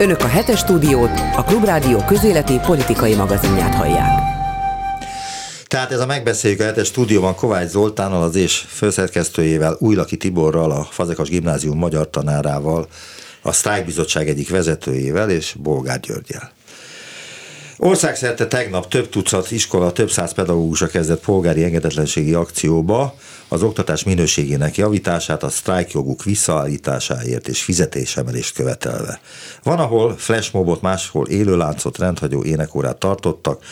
Önök a hetes stúdiót, a Klubrádió közéleti politikai magazinját hallják. Tehát ez a megbeszéljük a hetes stúdióban Kovács Zoltánnal, az és főszerkesztőjével, Újlaki Tiborral, a Fazekas Gimnázium magyar tanárával, a Sztrájkbizottság egyik vezetőjével és Bolgár Györgyel. Országszerte tegnap több tucat iskola, több száz pedagógusa kezdett polgári engedetlenségi akcióba az oktatás minőségének javítását, a sztrájkjoguk visszaállításáért és fizetésemelést követelve. Van, ahol flashmobot, máshol élőláncot, rendhagyó énekórát tartottak,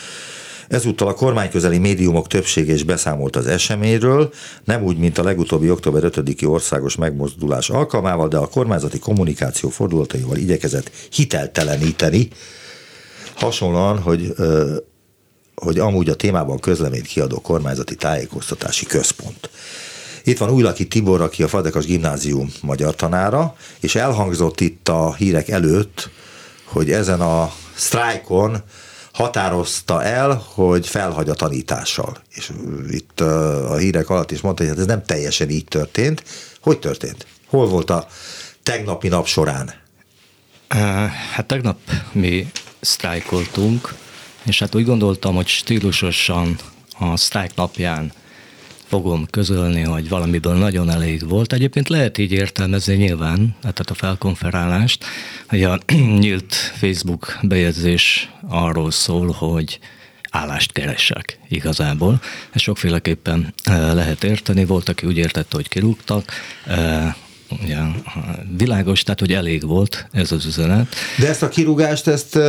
Ezúttal a kormányközeli médiumok többsége is beszámolt az eseményről, nem úgy, mint a legutóbbi október 5-i országos megmozdulás alkalmával, de a kormányzati kommunikáció fordulataival igyekezett hitelteleníteni. Hasonlóan, hogy hogy amúgy a témában közleményt kiadó kormányzati tájékoztatási központ. Itt van Újlaki Tibor, aki a Fadekas Gimnázium magyar tanára, és elhangzott itt a hírek előtt, hogy ezen a sztrájkon határozta el, hogy felhagy a tanítással. És itt a hírek alatt is mondta, hogy hát ez nem teljesen így történt. Hogy történt? Hol volt a tegnapi nap során? Hát tegnap mi sztrájkoltunk, és hát úgy gondoltam, hogy stílusosan a sztrájk napján fogom közölni, hogy valamiből nagyon elég volt. Egyébként lehet így értelmezni nyilván, tehát a felkonferálást, hogy a nyílt Facebook bejegyzés arról szól, hogy állást keresek igazából. Ezt sokféleképpen eh, lehet érteni. Volt, aki úgy értette, hogy kirúgtak, ugye, világos, tehát hogy elég volt ez az üzenet. De ezt a kirúgást, ezt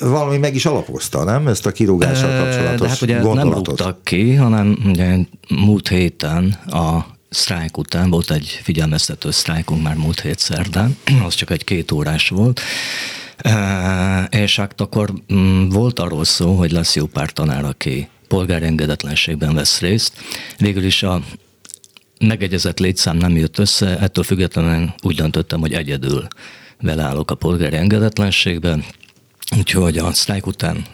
valami meg is alapozta, nem? Ezt a kirúgással kapcsolatos De hát ugye gondolatot. nem rúgtak ki, hanem ugye múlt héten a sztrájk után volt egy figyelmeztető sztrájkunk már múlt hét szerdán, az csak egy két órás volt, és hát akkor mm, volt arról szó, hogy lesz jó pár tanár, aki polgári engedetlenségben vesz részt. Végül is a megegyezett létszám nem jött össze, ettől függetlenül úgy döntöttem, hogy egyedül beleállok a polgári engedetlenségbe, úgyhogy a sztrájk után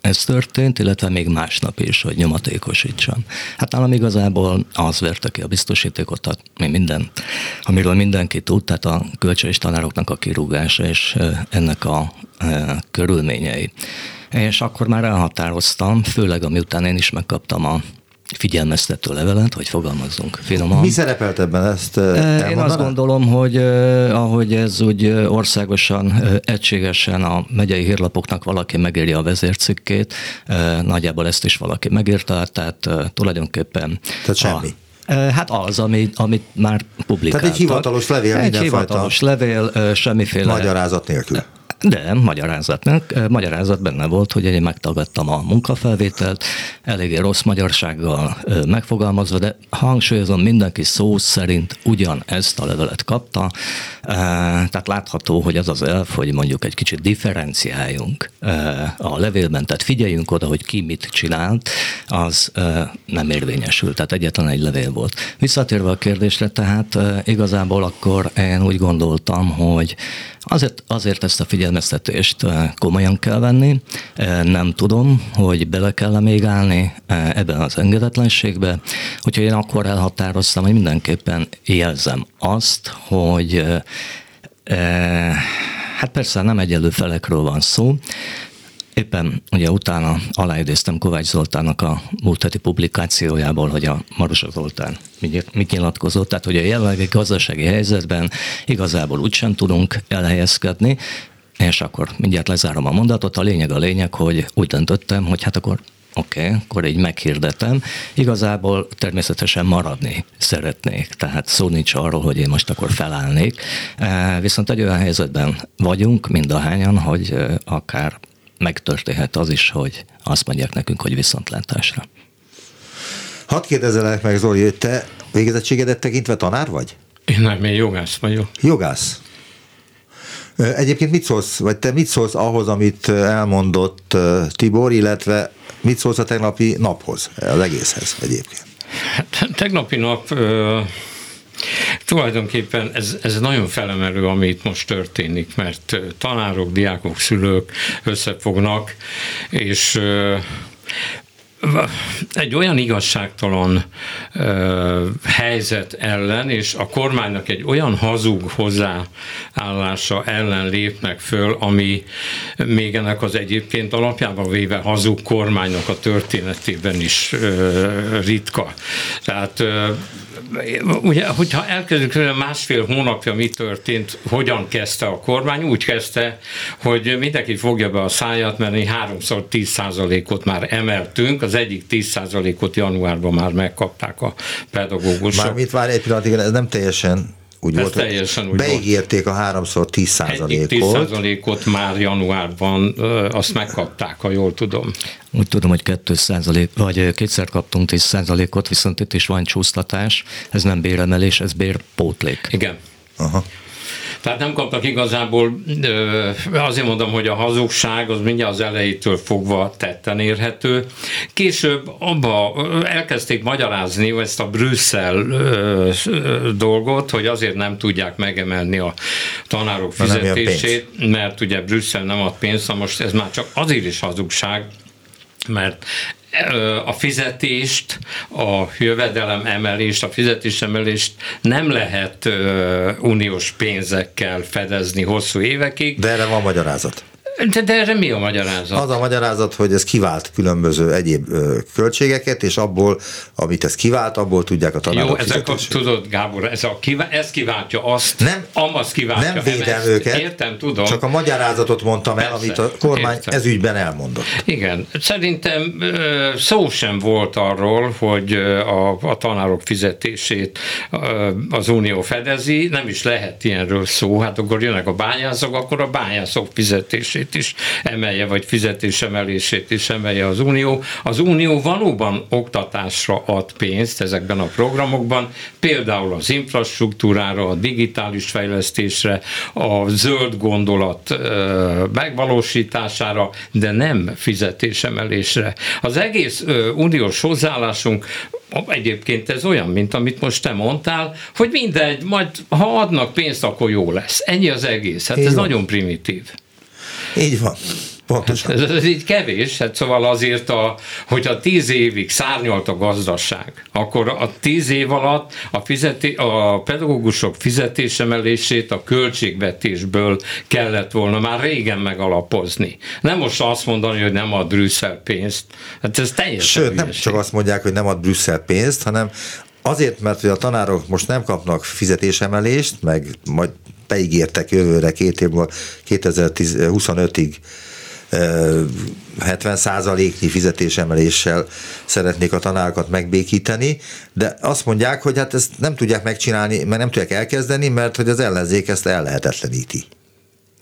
ez történt, illetve még másnap is, hogy nyomatékosítsam. Hát nálam igazából az verte ki a biztosítékot, mi minden, amiről mindenki tud, tehát a kölcsönös tanároknak a kirúgása és ennek a körülményei. És akkor már elhatároztam, főleg amiután én is megkaptam a figyelmeztető levelet, hogy fogalmazzunk finoman. Mi szerepelt ebben ezt elmondaná? Én azt gondolom, hogy ahogy ez úgy országosan, egységesen a megyei hírlapoknak valaki megírja a vezércikkét, nagyjából ezt is valaki megírta, tehát tulajdonképpen... Tehát semmi. A, Hát az, amit, amit már publikáltak. Tehát egy hivatalos levél, Egy hivatalos levél, semmiféle... Magyarázat nélkül. De magyarázatnak, magyarázat benne volt, hogy én megtagadtam a munkafelvételt, eléggé rossz magyarsággal megfogalmazva, de hangsúlyozom, mindenki szó szerint ugyan ezt a levelet kapta, tehát látható, hogy az az elf, hogy mondjuk egy kicsit differenciáljunk a levélben, tehát figyeljünk oda, hogy ki mit csinált, az nem érvényesült, tehát egyetlen egy levél volt. Visszatérve a kérdésre, tehát igazából akkor én úgy gondoltam, hogy azért, azért ezt a figyelmeztetést komolyan kell venni. Nem tudom, hogy bele kell még állni ebben az engedetlenségbe. Úgyhogy én akkor elhatároztam, hogy mindenképpen jelzem azt, hogy hát persze nem egyenlő felekről van szó, Éppen ugye utána aláidéztem Kovács Zoltánnak a múlt heti publikációjából, hogy a Marosa Zoltán mit nyilatkozott, tehát hogy a jelenlegi gazdasági helyzetben igazából úgysem tudunk elhelyezkedni, és akkor mindjárt lezárom a mondatot. A lényeg a lényeg, hogy úgy döntöttem, hogy hát akkor Oké, okay, akkor így meghirdetem. Igazából természetesen maradni szeretnék, tehát szó nincs arról, hogy én most akkor felállnék. Viszont egy olyan helyzetben vagyunk, mind a hányan, hogy akár megtörténhet az is, hogy azt mondják nekünk, hogy viszontlátásra. Hadd kérdezelek meg, Zoli, hogy te végezettségedet tekintve tanár vagy? Én nem, én jogász vagyok. Jogász. Egyébként mit szólsz, vagy te mit szólsz ahhoz, amit elmondott Tibor, illetve mit szólsz a tegnapi naphoz, az egészhez egyébként? Hát, tegnapi nap Tulajdonképpen ez, ez nagyon felemelő, amit most történik, mert tanárok, diákok, szülők összefognak, és egy olyan igazságtalan ö, helyzet ellen, és a kormánynak egy olyan hazug hozzáállása ellen lépnek föl, ami még ennek az egyébként alapjában véve hazug kormánynak a történetében is ö, ritka. Tehát ö, ugye, hogyha elkezdjük, másfél hónapja mi történt, hogyan kezdte a kormány, úgy kezdte, hogy mindenki fogja be a száját, mert mi háromszor 10 ot már emeltünk, az egyik 10 ot januárban már megkapták a pedagógusok. Már mit vár egy pillanatig, ez nem teljesen úgy Ez volt, teljesen úgy beígérték a háromszor 10% Egyik 10 százalékot. már januárban azt megkapták, ha jól tudom. Úgy tudom, hogy 2 százalék, vagy kétszer kaptunk 10 százalékot, viszont itt is van csúsztatás, ez nem béremelés, ez bérpótlék. Igen. Aha. Tehát nem kaptak igazából, azért mondom, hogy a hazugság az mindjárt az elejétől fogva tetten érhető. Később abba elkezdték magyarázni ezt a Brüsszel dolgot, hogy azért nem tudják megemelni a tanárok fizetését, mert ugye Brüsszel nem ad pénzt, na most ez már csak azért is hazugság, mert a fizetést, a jövedelem emelést, a fizetésemelést nem lehet uniós pénzekkel fedezni hosszú évekig, De erre van magyarázat. De, de erre mi a magyarázat? Az a magyarázat, hogy ez kivált különböző egyéb ö, költségeket, és abból, amit ez kivált, abból tudják a tanárok Jó, ezek a, tudod, Gábor, ez, a, kivá- ez kiváltja azt, Nem- amaz kiváltja Nem védem ezt. őket, Értem, tudom. csak a magyarázatot mondtam el, Persze, amit a kormány értem. ez ügyben elmondott. Igen, szerintem ö, szó sem volt arról, hogy a, a tanárok fizetését ö, az Unió fedezi, nem is lehet ilyenről szó, hát akkor jönnek a bányászok, akkor a bányászok fizetését is emelje, vagy fizetésemelését is emelje az Unió. Az Unió valóban oktatásra ad pénzt ezekben a programokban, például az infrastruktúrára, a digitális fejlesztésre, a zöld gondolat megvalósítására, de nem fizetésemelésre. Az egész uniós hozzáállásunk Egyébként ez olyan, mint amit most te mondtál, hogy mindegy, majd ha adnak pénzt, akkor jó lesz. Ennyi az egész. Hát Így ez van. nagyon primitív. Így van. Pontosan. Ez, ez így kevés, hát szóval azért, a, hogyha tíz évig szárnyalt a gazdaság, akkor a tíz év alatt a, fizeti, a pedagógusok fizetésemelését a költségvetésből kellett volna már régen megalapozni. Nem most azt mondani, hogy nem ad Brüsszel pénzt. Hát ez teljesen Sőt, nem csak azt mondják, hogy nem ad Brüsszel pénzt, hanem azért, mert hogy a tanárok most nem kapnak fizetésemelést, meg majd beígértek jövőre két év múlva 2025-ig 70 százaléknyi fizetésemeléssel szeretnék a tanárokat megbékíteni, de azt mondják, hogy hát ezt nem tudják megcsinálni, mert nem tudják elkezdeni, mert hogy az ellenzék ezt ellehetetleníti.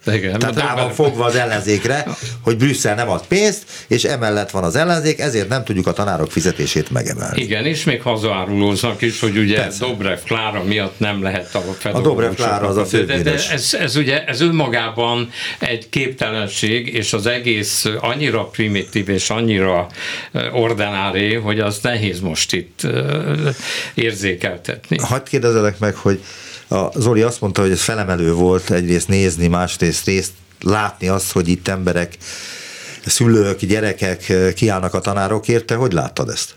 Igen, Tehát rá van fogva az ellenzékre, hogy Brüsszel nem ad pénzt, és emellett van az ellenzék, ezért nem tudjuk a tanárok fizetését megemelni. Igen, és még hazaárulóznak is, hogy ugye Persze. Dobrev Klára miatt nem lehet a A Dobrev Klára az a pedagógusoknak- de, de ez, ez ugye, ez önmagában egy képtelenség, és az egész annyira primitív és annyira eh, ordinári, hogy az nehéz most itt eh, érzékeltetni. Hadd kérdezelek meg, hogy a Zoli azt mondta, hogy ez felemelő volt egyrészt nézni, másrészt részt látni azt, hogy itt emberek, szülők, gyerekek kiállnak a tanárokért. Te hogy láttad ezt?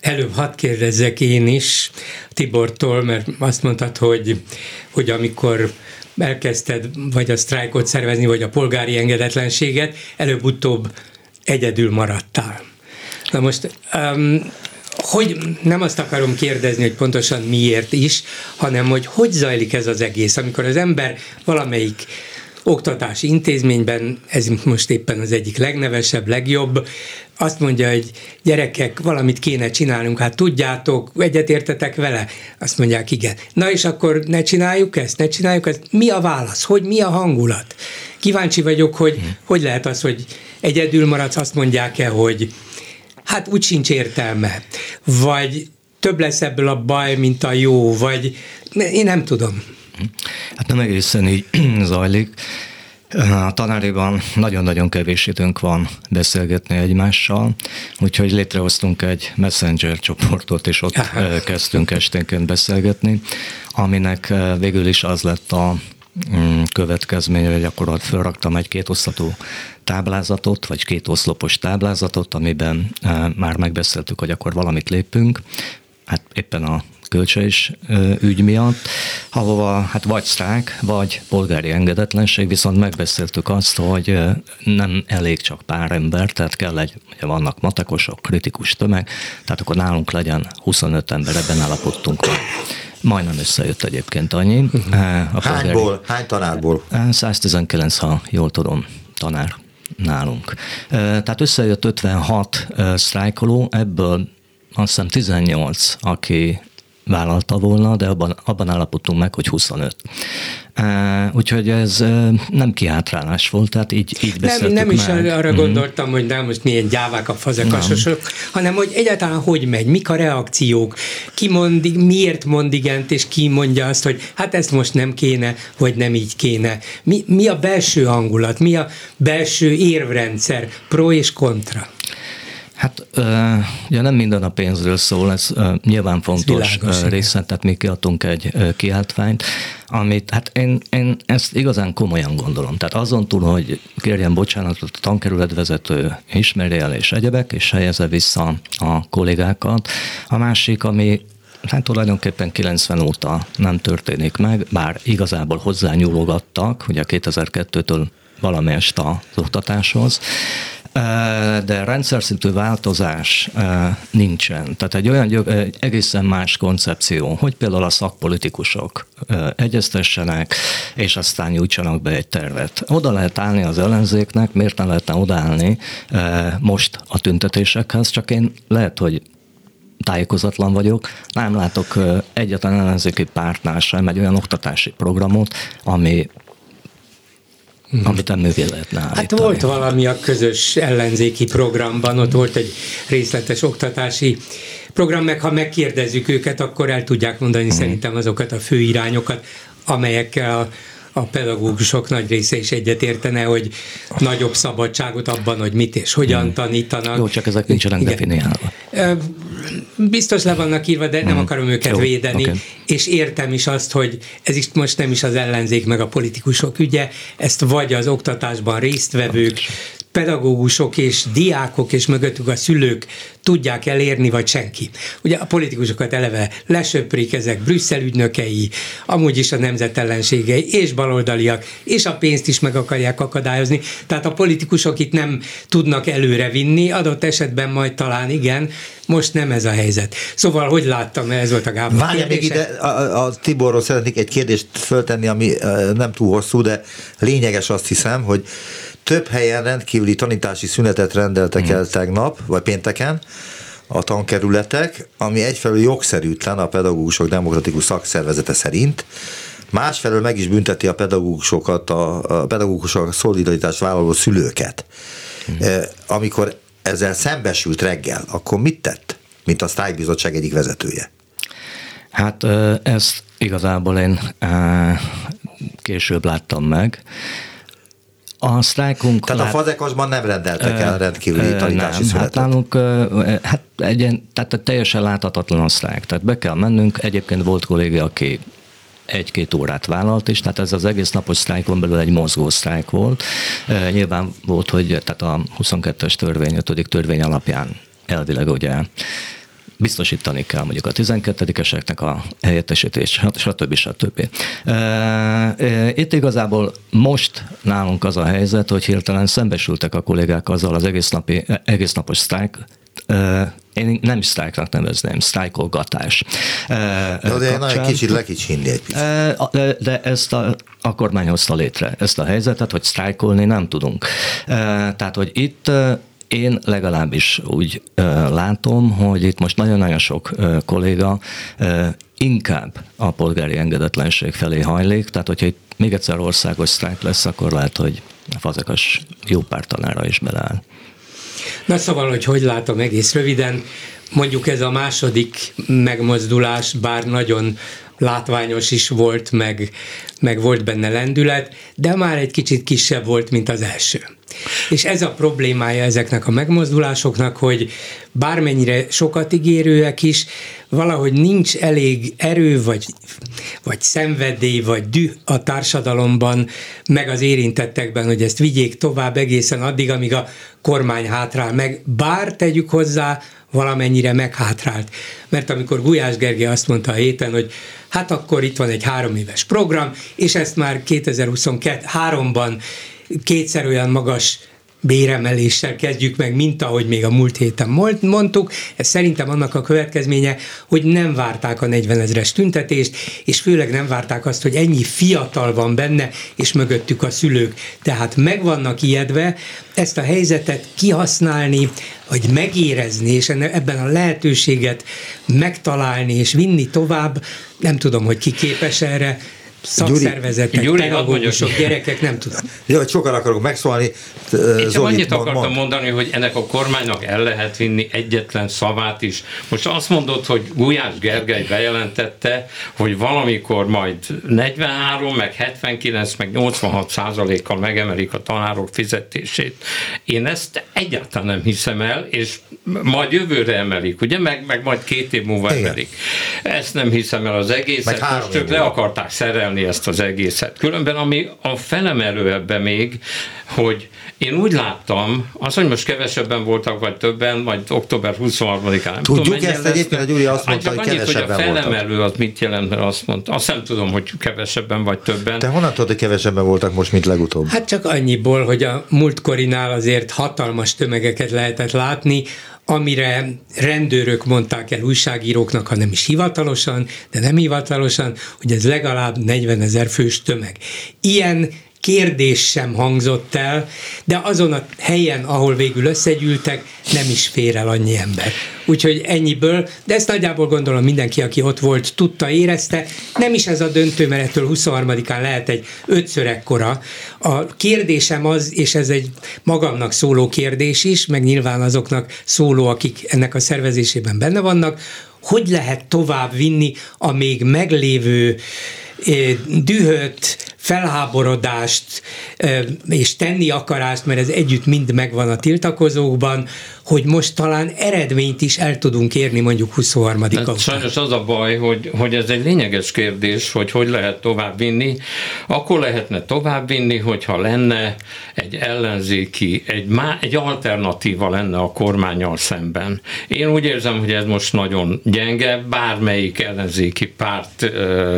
Előbb hadd kérdezzek én is Tibortól, mert azt mondtad, hogy, hogy amikor elkezdted vagy a sztrájkot szervezni, vagy a polgári engedetlenséget, előbb-utóbb egyedül maradtál. Na most, um, hogy nem azt akarom kérdezni, hogy pontosan miért is, hanem hogy hogy zajlik ez az egész, amikor az ember valamelyik oktatási intézményben, ez most éppen az egyik legnevesebb, legjobb, azt mondja, hogy gyerekek, valamit kéne csinálnunk, hát tudjátok, egyetértetek vele? Azt mondják, igen. Na és akkor ne csináljuk ezt, ne csináljuk ezt. Mi a válasz? Hogy mi a hangulat? Kíváncsi vagyok, hogy hogy lehet az, hogy egyedül maradsz, azt mondják-e, hogy hát úgy sincs értelme, vagy több lesz ebből a baj, mint a jó, vagy én nem tudom. Hát nem egészen így zajlik. A tanáriban nagyon-nagyon kevés időnk van beszélgetni egymással, úgyhogy létrehoztunk egy messenger csoportot, és ott kezdtünk esténként beszélgetni, aminek végül is az lett a következménye, hogy akkor ott felraktam egy kétosztatú táblázatot, vagy két oszlopos táblázatot, amiben már megbeszéltük, hogy akkor valamit lépünk. Hát éppen a kölcsés ügy miatt, ahova hát vagy sztrák, vagy polgári engedetlenség, viszont megbeszéltük azt, hogy nem elég csak pár ember, tehát kell egy, ugye vannak matekosok, kritikus tömeg, tehát akkor nálunk legyen 25 ember, ebben állapodtunk meg. Majdnem összejött egyébként annyi. Uh-huh. A Hányból? Hány tanárból? 119, ha jól tudom, tanár nálunk. Tehát összejött 56 sztrájkoló, ebből azt hiszem 18, aki vállalta volna, de abban, abban állapodtunk meg, hogy 25. Uh, úgyhogy ez uh, nem kiátrálás volt, tehát így, így Nem, nem is meg. arra mm. gondoltam, hogy nem most milyen gyávák a fazekasosok, hanem hogy egyáltalán hogy megy, mik a reakciók, ki mond, miért mond igent, és ki mondja azt, hogy hát ezt most nem kéne, vagy nem így kéne. Mi, mi a belső hangulat, mi a belső érvrendszer, pro és kontra? Hát ugye nem minden a pénzről szól, ez nyilván fontos ez része, tehát mi kiadtunk egy kiáltványt, amit, hát én, én ezt igazán komolyan gondolom. Tehát azon túl, hogy kérjen bocsánatot a tankerület vezető ismeri el és egyebek, és helyezze vissza a kollégákat. A másik, ami hát tulajdonképpen 90 óta nem történik meg, bár igazából hozzányúlogattak, ugye 2002-től valamelyest az oktatáshoz, de rendszer szintű változás nincsen. Tehát egy olyan egy egészen más koncepció, hogy például a szakpolitikusok egyeztessenek, és aztán nyújtsanak be egy tervet. Oda lehet állni az ellenzéknek, miért nem lehetne odaállni most a tüntetésekhez, csak én lehet, hogy tájékozatlan vagyok, nem látok egyetlen ellenzéki pártnál sem egy olyan oktatási programot, ami. Amit nem mögé lehetne állítani. Hát volt valami a közös ellenzéki programban, ott volt egy részletes oktatási program, meg ha megkérdezzük őket, akkor el tudják mondani hmm. szerintem azokat a fő irányokat, amelyekkel a a pedagógusok nagy része is egyetértene, hogy nagyobb szabadságot abban, hogy mit és hogyan hmm. tanítanak. Jó, csak ezek nincsenek definiálva. Biztos le vannak írva, de nem hmm. akarom őket Jó, védeni, okay. és értem is azt, hogy ez is most nem is az ellenzék meg a politikusok ügye, ezt vagy az oktatásban résztvevők, pedagógusok és diákok és mögöttük a szülők tudják elérni, vagy senki. Ugye a politikusokat eleve lesöprik, ezek Brüsszel ügynökei, amúgy is a nemzetellenségei, és baloldaliak, és a pénzt is meg akarják akadályozni. Tehát a politikusok itt nem tudnak előre vinni, adott esetben majd talán igen, most nem ez a helyzet. Szóval, hogy láttam, ez volt a Gábor Várja még ide, a, a Tiborról szeretnék egy kérdést föltenni, ami nem túl hosszú, de lényeges azt hiszem, hogy több helyen rendkívüli tanítási szünetet rendeltek el tegnap, vagy pénteken, a tankerületek, ami egyfelől jogszerűtlen a pedagógusok demokratikus szakszervezete szerint, másfelől meg is bünteti a pedagógusokat, a, a pedagógusok szolidaritást vállaló szülőket. Hmm. Amikor ezzel szembesült reggel, akkor mit tett, mint a sztrájkbizottság egyik vezetője? Hát ezt igazából én később láttam meg, a sztrájkunk... Tehát lát... a fazekosban nem rendeltek el rendkívüli tanítási nem? Hát nálunk, hát egyen, tehát teljesen láthatatlan a sztrájk. Tehát be kell mennünk. Egyébként volt kolléga, aki egy-két órát vállalt is, tehát ez az egész napos sztrájkon belül egy mozgó sztrájk volt. Nyilván volt, hogy tehát a 22-es törvény, 5. törvény alapján elvileg ugye biztosítani kell mondjuk a 12-eseknek a helyettesítést, stb. stb. Itt igazából most nálunk az a helyzet, hogy hirtelen szembesültek a kollégák azzal az egész, napi, egész napos sztrájk, én nem sztrájknak nevezném, sztrájkolgatás. De, de nagyon kicsit lekicsinni egy picit. De, de ezt a, a kormány hozta létre, ezt a helyzetet, hogy sztrájkolni nem tudunk. Tehát, hogy itt én legalábbis úgy ö, látom, hogy itt most nagyon-nagyon sok ö, kolléga ö, inkább a polgári engedetlenség felé hajlik, tehát hogyha itt még egyszer országos sztrájk lesz, akkor lehet, hogy a fazekas jó pár tanára is beleáll. Na szóval, hogy hogy látom egész röviden, mondjuk ez a második megmozdulás, bár nagyon látványos is volt, meg, meg volt benne lendület, de már egy kicsit kisebb volt, mint az első. És ez a problémája ezeknek a megmozdulásoknak, hogy bármennyire sokat ígérőek is, valahogy nincs elég erő, vagy, vagy szenvedély, vagy düh a társadalomban, meg az érintettekben, hogy ezt vigyék tovább egészen addig, amíg a kormány hátrál meg. Bár tegyük hozzá, valamennyire meghátrált. Mert amikor Gulyás Gergely azt mondta a héten, hogy hát akkor itt van egy három éves program, és ezt már 2023-ban kétszer olyan magas béremeléssel kezdjük meg, mint ahogy még a múlt héten mondtuk. Ez szerintem annak a következménye, hogy nem várták a 40 ezeres tüntetést, és főleg nem várták azt, hogy ennyi fiatal van benne, és mögöttük a szülők. Tehát meg vannak ijedve, ezt a helyzetet kihasználni, vagy megérezni, és ebben a lehetőséget megtalálni, és vinni tovább, nem tudom, hogy ki képes erre, szakszervezetek, Gyuri, pedagógusok, gyerekek, nem tudom. Jó, hogy sokan akarok megszólni. Én csak annyit akartam mond. mondani, hogy ennek a kormánynak el lehet vinni egyetlen szavát is. Most azt mondod, hogy Gulyás Gergely bejelentette, hogy valamikor majd 43, meg 79, meg 86 százalékkal megemelik a tanárok fizetését. Én ezt egyáltalán nem hiszem el, és majd jövőre emelik, ugye, meg, meg majd két év múlva Igen. emelik. Ezt nem hiszem el az egészet, most ők le akarták szerelni ezt az egészet. Különben ami a felemelő ebbe még, hogy én úgy láttam, az, hogy most kevesebben voltak, vagy többen, vagy október 23-án. Nem Tudjuk tudom, ezt egyébként, a Gyuri azt mondta, hogy annyit, kevesebben hogy a felemelő voltak. az mit jelent, mert azt mondta. Azt nem tudom, hogy kevesebben vagy többen. Te honnan tudod, hogy kevesebben voltak most, mint legutóbb? Hát csak annyiból, hogy a múltkorinál azért hatalmas tömegeket lehetett látni, amire rendőrök mondták el újságíróknak, ha nem is hivatalosan, de nem hivatalosan, hogy ez legalább 40 ezer fős tömeg. Ilyen kérdés sem hangzott el, de azon a helyen, ahol végül összegyűltek, nem is fér el annyi ember. Úgyhogy ennyiből, de ezt nagyjából gondolom mindenki, aki ott volt, tudta, érezte. Nem is ez a döntő, mert ettől 23-án lehet egy ötször ekkora. A kérdésem az, és ez egy magamnak szóló kérdés is, meg nyilván azoknak szóló, akik ennek a szervezésében benne vannak, hogy lehet tovább vinni a még meglévő dühöt, felháborodást és tenni akarást, mert ez együtt mind megvan a tiltakozókban, hogy most talán eredményt is el tudunk érni mondjuk 23 hát Sajnos az a baj, hogy, hogy ez egy lényeges kérdés, hogy hogy lehet tovább vinni. Akkor lehetne tovább vinni, hogyha lenne egy ellenzéki, egy, má, egy alternatíva lenne a kormányal szemben. Én úgy érzem, hogy ez most nagyon gyenge, bármelyik ellenzéki párt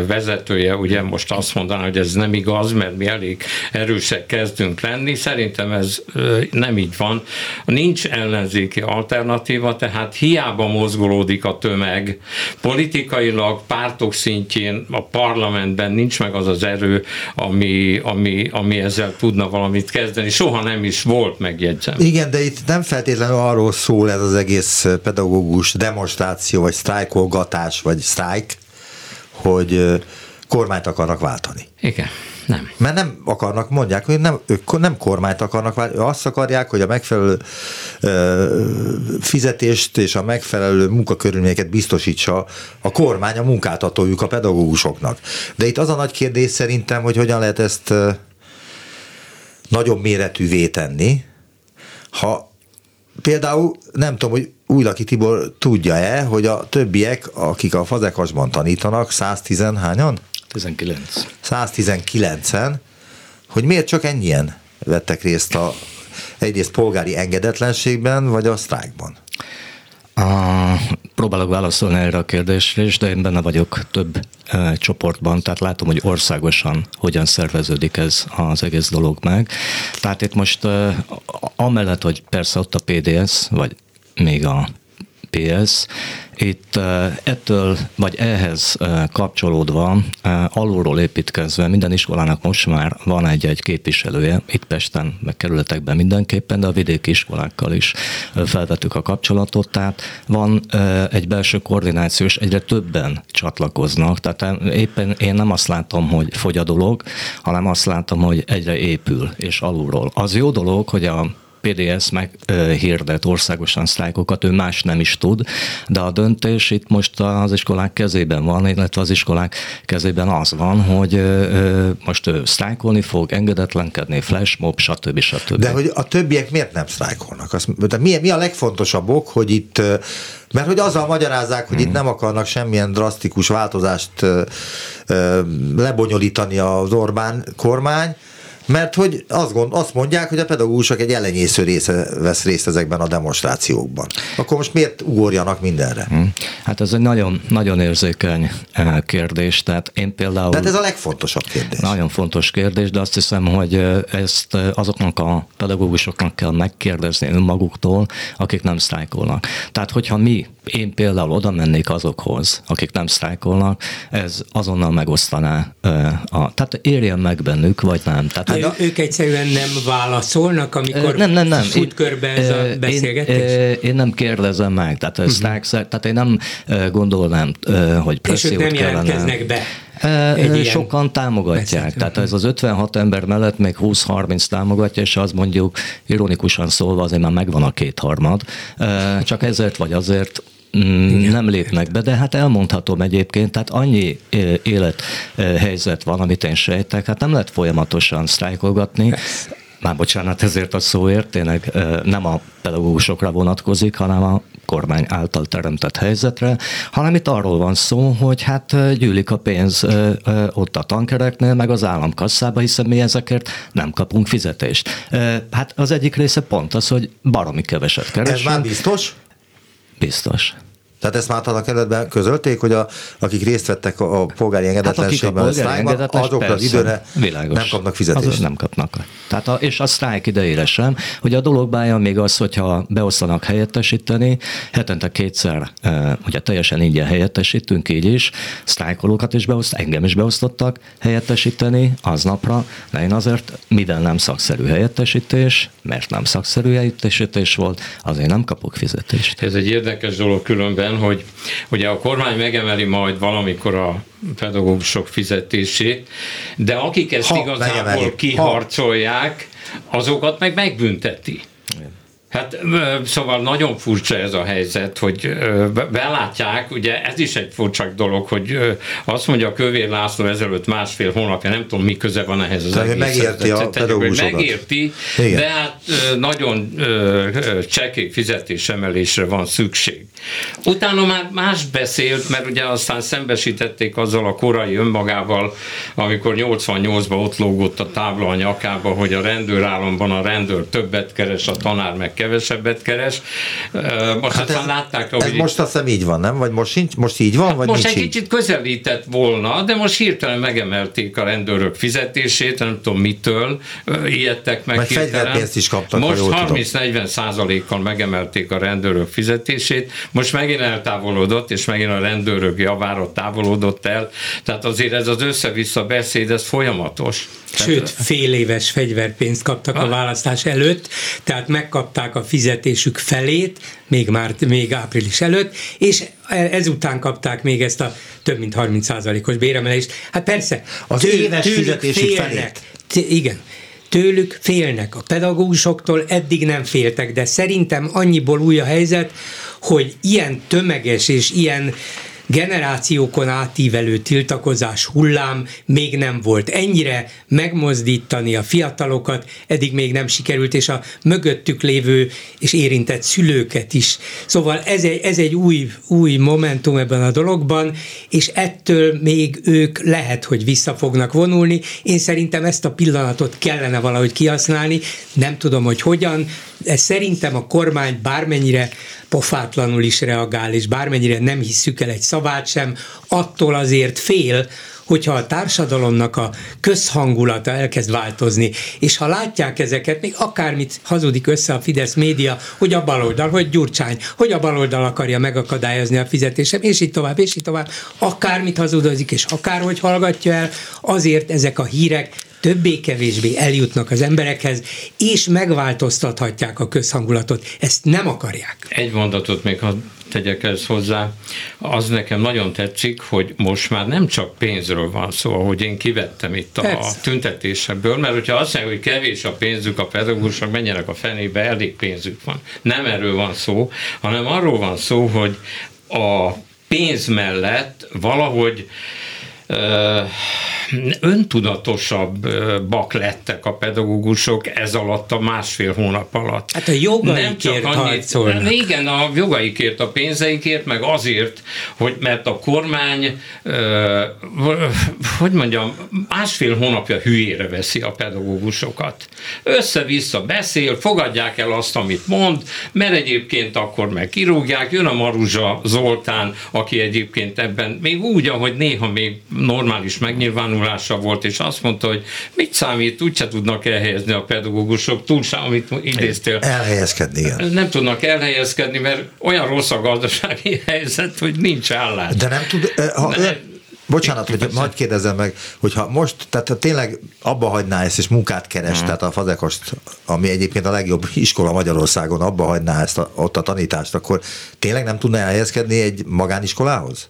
vezetője ugye most azt mondaná, hogy ez nem igaz, mert mi elég erősek kezdünk lenni. Szerintem ez nem így van. Nincs ellenzéki alternatíva, tehát hiába mozgolódik a tömeg. Politikailag, pártok szintjén, a parlamentben nincs meg az az erő, ami, ami, ami ezzel tudna valamit kezdeni. Soha nem is volt, megjegyzem. Igen, de itt nem feltétlenül arról szól ez az egész pedagógus demonstráció, vagy sztrájkolgatás, vagy sztrájk, hogy kormányt akarnak váltani. Igen. Nem. Mert nem akarnak, mondják, hogy nem, ők nem kormányt akarnak, váltani, azt akarják, hogy a megfelelő ö, fizetést és a megfelelő munkakörülményeket biztosítsa a kormány a munkáltatójuk a pedagógusoknak. De itt az a nagy kérdés szerintem, hogy hogyan lehet ezt ö, nagyobb méretűvé tenni, ha például nem tudom, hogy Újlaki Tibor tudja-e, hogy a többiek, akik a fazekasban tanítanak, 110 hányan? 119. 119-en, hogy miért csak ennyien vettek részt a egyrészt polgári engedetlenségben, vagy a sztrájkban? A, próbálok válaszolni erre a kérdésre is, de én benne vagyok több e, csoportban, tehát látom, hogy országosan hogyan szerveződik ez az egész dolog meg. Tehát itt most e, amellett, hogy persze ott a PDS, vagy még a PS. Itt ettől, vagy ehhez kapcsolódva, alulról építkezve minden iskolának most már van egy-egy képviselője, itt Pesten, meg kerületekben mindenképpen, de a vidéki iskolákkal is felvettük a kapcsolatot, tehát van egy belső koordináció, és egyre többen csatlakoznak, tehát éppen én nem azt látom, hogy fogy a dolog, hanem azt látom, hogy egyre épül, és alulról. Az jó dolog, hogy a PDS meg hirdet országosan sztrájkokat, ő más nem is tud, de a döntés itt most az iskolák kezében van, illetve az iskolák kezében az van, hogy most ő sztrájkolni fog, engedetlenkedni, flashmob, stb. stb. De hogy a többiek miért nem sztrájkolnak? Azt, de mi, mi a legfontosabb ok, hogy itt mert hogy azzal magyarázzák, hogy hmm. itt nem akarnak semmilyen drasztikus változást lebonyolítani az Orbán kormány, mert hogy azt, gond, azt mondják, hogy a pedagógusok egy elenyésző része vesz részt ezekben a demonstrációkban. Akkor most miért ugorjanak mindenre? Hmm. Hát ez egy nagyon, nagyon érzékeny eh, kérdés. Tehát én például... Tehát ez a legfontosabb kérdés. Nagyon fontos kérdés, de azt hiszem, hogy eh, ezt eh, azoknak a pedagógusoknak kell megkérdezni önmaguktól, akik nem sztrájkolnak. Tehát, hogyha mi, én például oda mennék azokhoz, akik nem sztrájkolnak, ez azonnal megosztaná a... Tehát érjen meg bennük, vagy nem. Tehát Hát a... Ők egyszerűen nem válaszolnak, amikor nem, nem, nem. fut körbe ez a beszélgetés? Én, én nem kérdezem meg, tehát, uh-huh. Tehát én nem gondolnám, hogy pressziót És ők nem kellene. jelentkeznek be. Egy Sokan támogatják. Beszélt. Tehát ez az 56 ember mellett még 20-30 támogatja, és az mondjuk ironikusan szólva azért már megvan a kétharmad. Csak ezért vagy azért Igen. nem lépnek be, de hát elmondhatom egyébként, tehát annyi élethelyzet van, amit én sejtek, hát nem lehet folyamatosan sztrájkolgatni. Már bocsánat ezért a szóért, tényleg nem a pedagógusokra vonatkozik, hanem a kormány által teremtett helyzetre, hanem itt arról van szó, hogy hát gyűlik a pénz ott a tankereknél, meg az államkasszába, hiszen mi ezekért nem kapunk fizetést. Hát az egyik része pont az, hogy baromi keveset keresünk. Ez már biztos? Biztos. Tehát ezt már annak előttben közölték, hogy a, akik részt vettek a polgári engedetlenségben, hát a polgári azokra az időre világos, nem kapnak fizetést. Azok nem kapnak. Tehát a, és a sztrájk idejére sem. Hogy a dolog bája még az, hogyha beosztanak helyettesíteni, hetente kétszer ugye teljesen ingyen helyettesítünk, így is, sztrájkolókat is beoszt, engem is beosztottak helyettesíteni aznapra, de én azért minden nem szakszerű helyettesítés, mert nem szakszerű helyettesítés volt, azért nem kapok fizetést. Ez egy érdekes dolog különben, hogy ugye a kormány megemeli majd valamikor a pedagógusok fizetését, de akik ezt ha, igazából kiharcolják, azokat meg megbünteti. Hát szóval nagyon furcsa ez a helyzet, hogy belátják, ugye ez is egy furcsa dolog, hogy azt mondja a Kövér László ezelőtt másfél hónapja, nem tudom mi köze van ehhez az egész. Megérti a pedagógusokat. Megérti, Igen. de hát nagyon csekély fizetésemelésre van szükség. Utána már más beszélt, mert ugye aztán szembesítették azzal a korai önmagával, amikor 88-ban ott lógott a tábla a nyakába, hogy a rendőrállamban a rendőr többet keres, a tanár meg kevesebbet keres. Most hát aztán látták, hogy... Ez most azt hiszem így van, nem? Vagy most, sincs, most így van, vagy Most egy így? kicsit közelített volna, de most hirtelen megemelték a rendőrök fizetését, nem tudom mitől, ijedtek meg. Vagy fegyverpénzt is kaptak, Most 30-40 százalékkal megemelték a rendőrök fizetését, most megint eltávolodott, és megint a rendőrök javára távolodott el, tehát azért ez az össze-vissza beszéd, ez folyamatos. Sőt, fél éves fegyverpénzt kaptak a ah. választás előtt, tehát megkapták a fizetésük felét, még már még április előtt, és ezután kapták még ezt a több mint 30%-os béremelést. Hát persze, az től, éves fizetésük félnek. felét. Igen, tőlük félnek. A pedagógusoktól eddig nem féltek, de szerintem annyiból új a helyzet, hogy ilyen tömeges és ilyen generációkon átívelő tiltakozás hullám még nem volt. Ennyire megmozdítani a fiatalokat eddig még nem sikerült, és a mögöttük lévő és érintett szülőket is. Szóval ez egy, ez egy új, új momentum ebben a dologban, és ettől még ők lehet, hogy vissza fognak vonulni. Én szerintem ezt a pillanatot kellene valahogy kihasználni, nem tudom, hogy hogyan, de szerintem a kormány bármennyire pofátlanul is reagál, és bármennyire nem hisszük el egy szavát sem, attól azért fél, hogyha a társadalomnak a közhangulata elkezd változni, és ha látják ezeket, még akármit hazudik össze a Fidesz média, hogy a baloldal, hogy Gyurcsány, hogy a baloldal akarja megakadályozni a fizetésem, és így tovább, és így tovább, akármit hazudozik, és akárhogy hallgatja el, azért ezek a hírek többé-kevésbé eljutnak az emberekhez, és megváltoztathatják a közhangulatot. Ezt nem akarják. Egy mondatot még, ha tegyek ezt hozzá, az nekem nagyon tetszik, hogy most már nem csak pénzről van szó, ahogy én kivettem itt a Persze. tüntetésekből, mert hogyha azt mondja, hogy kevés a pénzük a pedagógusok, menjenek a fenébe, elég pénzük van. Nem erről van szó, hanem arról van szó, hogy a pénz mellett valahogy öntudatosabbak lettek a pedagógusok ez alatt a másfél hónap alatt. Hát a jogaikért harcolnak. Igen, a jogaikért, a pénzeikért, meg azért, hogy mert a kormány, hogy mondjam, másfél hónapja hülyére veszi a pedagógusokat. Össze-vissza beszél, fogadják el azt, amit mond, mert egyébként akkor meg kirúgják, jön a Maruzsa Zoltán, aki egyébként ebben még úgy, ahogy néha még normális megnyilvánulása volt, és azt mondta, hogy mit számít, úgyse tudnak elhelyezni a pedagógusok, túl amit idéztél. Elhelyezkedni, igen. Nem tudnak elhelyezkedni, mert olyan rossz a gazdasági helyzet, hogy nincs állás. De nem tud, eh, ha, De, Bocsánat, hogy majd kérdezem meg, hogyha most, tehát tényleg abba hagyná ezt, és munkát keres, hmm. tehát a fazekost, ami egyébként a legjobb iskola Magyarországon, abba hagyná ezt a, ott a tanítást, akkor tényleg nem tudna elhelyezkedni egy magániskolához?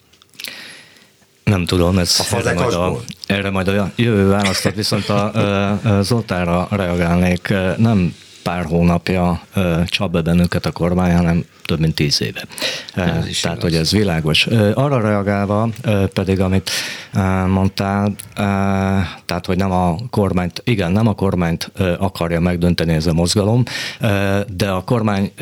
Nem tudom, ez a erre, majd a, erre majd a jövő választott, viszont a, a, a Zoltánra reagálnék, nem pár hónapja csap be bennünket a kormány, hanem több mint tíz éve. Ez Tehát, igaz. hogy ez világos. Arra reagálva pedig, amit mondtál, tehát, hogy nem a kormányt, igen, nem a kormányt akarja megdönteni ez a mozgalom, de a kormány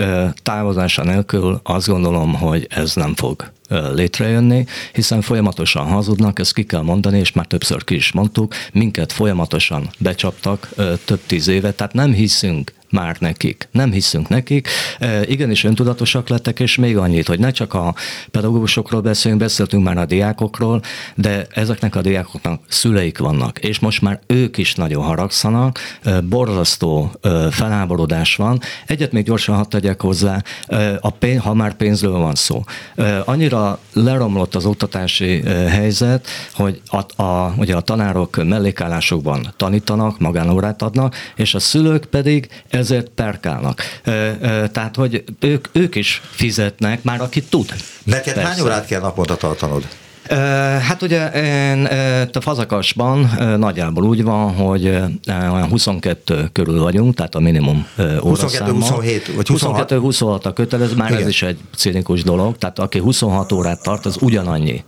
távozása nélkül azt gondolom, hogy ez nem fog létrejönni, hiszen folyamatosan hazudnak, ezt ki kell mondani, és már többször ki is mondtuk, minket folyamatosan becsaptak több tíz éve, tehát nem hiszünk már nekik. Nem hiszünk nekik, e, igenis öntudatosak lettek, és még annyit, hogy ne csak a pedagógusokról beszélünk, beszéltünk már a diákokról, de ezeknek a diákoknak szüleik vannak, és most már ők is nagyon haragszanak, e, borzasztó e, feláborodás van. Egyet még gyorsan hadd tegyek hozzá, a pénz, ha már pénzről van szó. Annyira leromlott az oktatási helyzet, hogy a, a, ugye a tanárok mellékállásokban tanítanak, magánórát adnak, és a szülők pedig ezért perkálnak. Tehát, hogy ők, ők is fizetnek, már aki tud. Neked Persze. hány órát kell naponta tartanod? Hát ugye én a fazakasban nagyjából úgy van, hogy olyan 22 körül vagyunk, tehát a minimum óraszámmal. 22-27 vagy 26? 22-26 a kötelező, már Igen. ez is egy cinikus dolog, tehát aki 26 órát tart, az ugyanannyi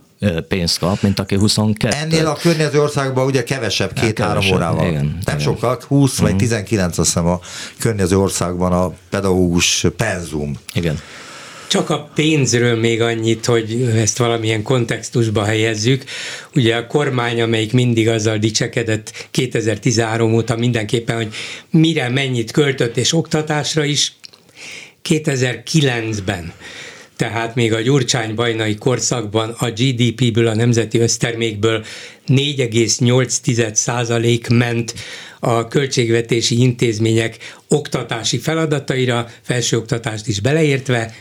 pénzt kap, mint aki 22. Ennél a környező országban ugye kevesebb, két-három órával. Igen, Nem igen. sokkal, 20 uh-huh. vagy 19 mhm. azt hiszem a környező országban a pedagógus penzum. Igen. Csak a pénzről még annyit, hogy ezt valamilyen kontextusba helyezzük. Ugye a kormány, amelyik mindig azzal dicsekedett 2013 óta mindenképpen, hogy mire mennyit költött és oktatásra is, 2009-ben tehát még a Gyurcsány-bajnai korszakban a GDP-ből, a nemzeti össztermékből 4,8% ment a költségvetési intézmények oktatási feladataira, felsőoktatást is beleértve,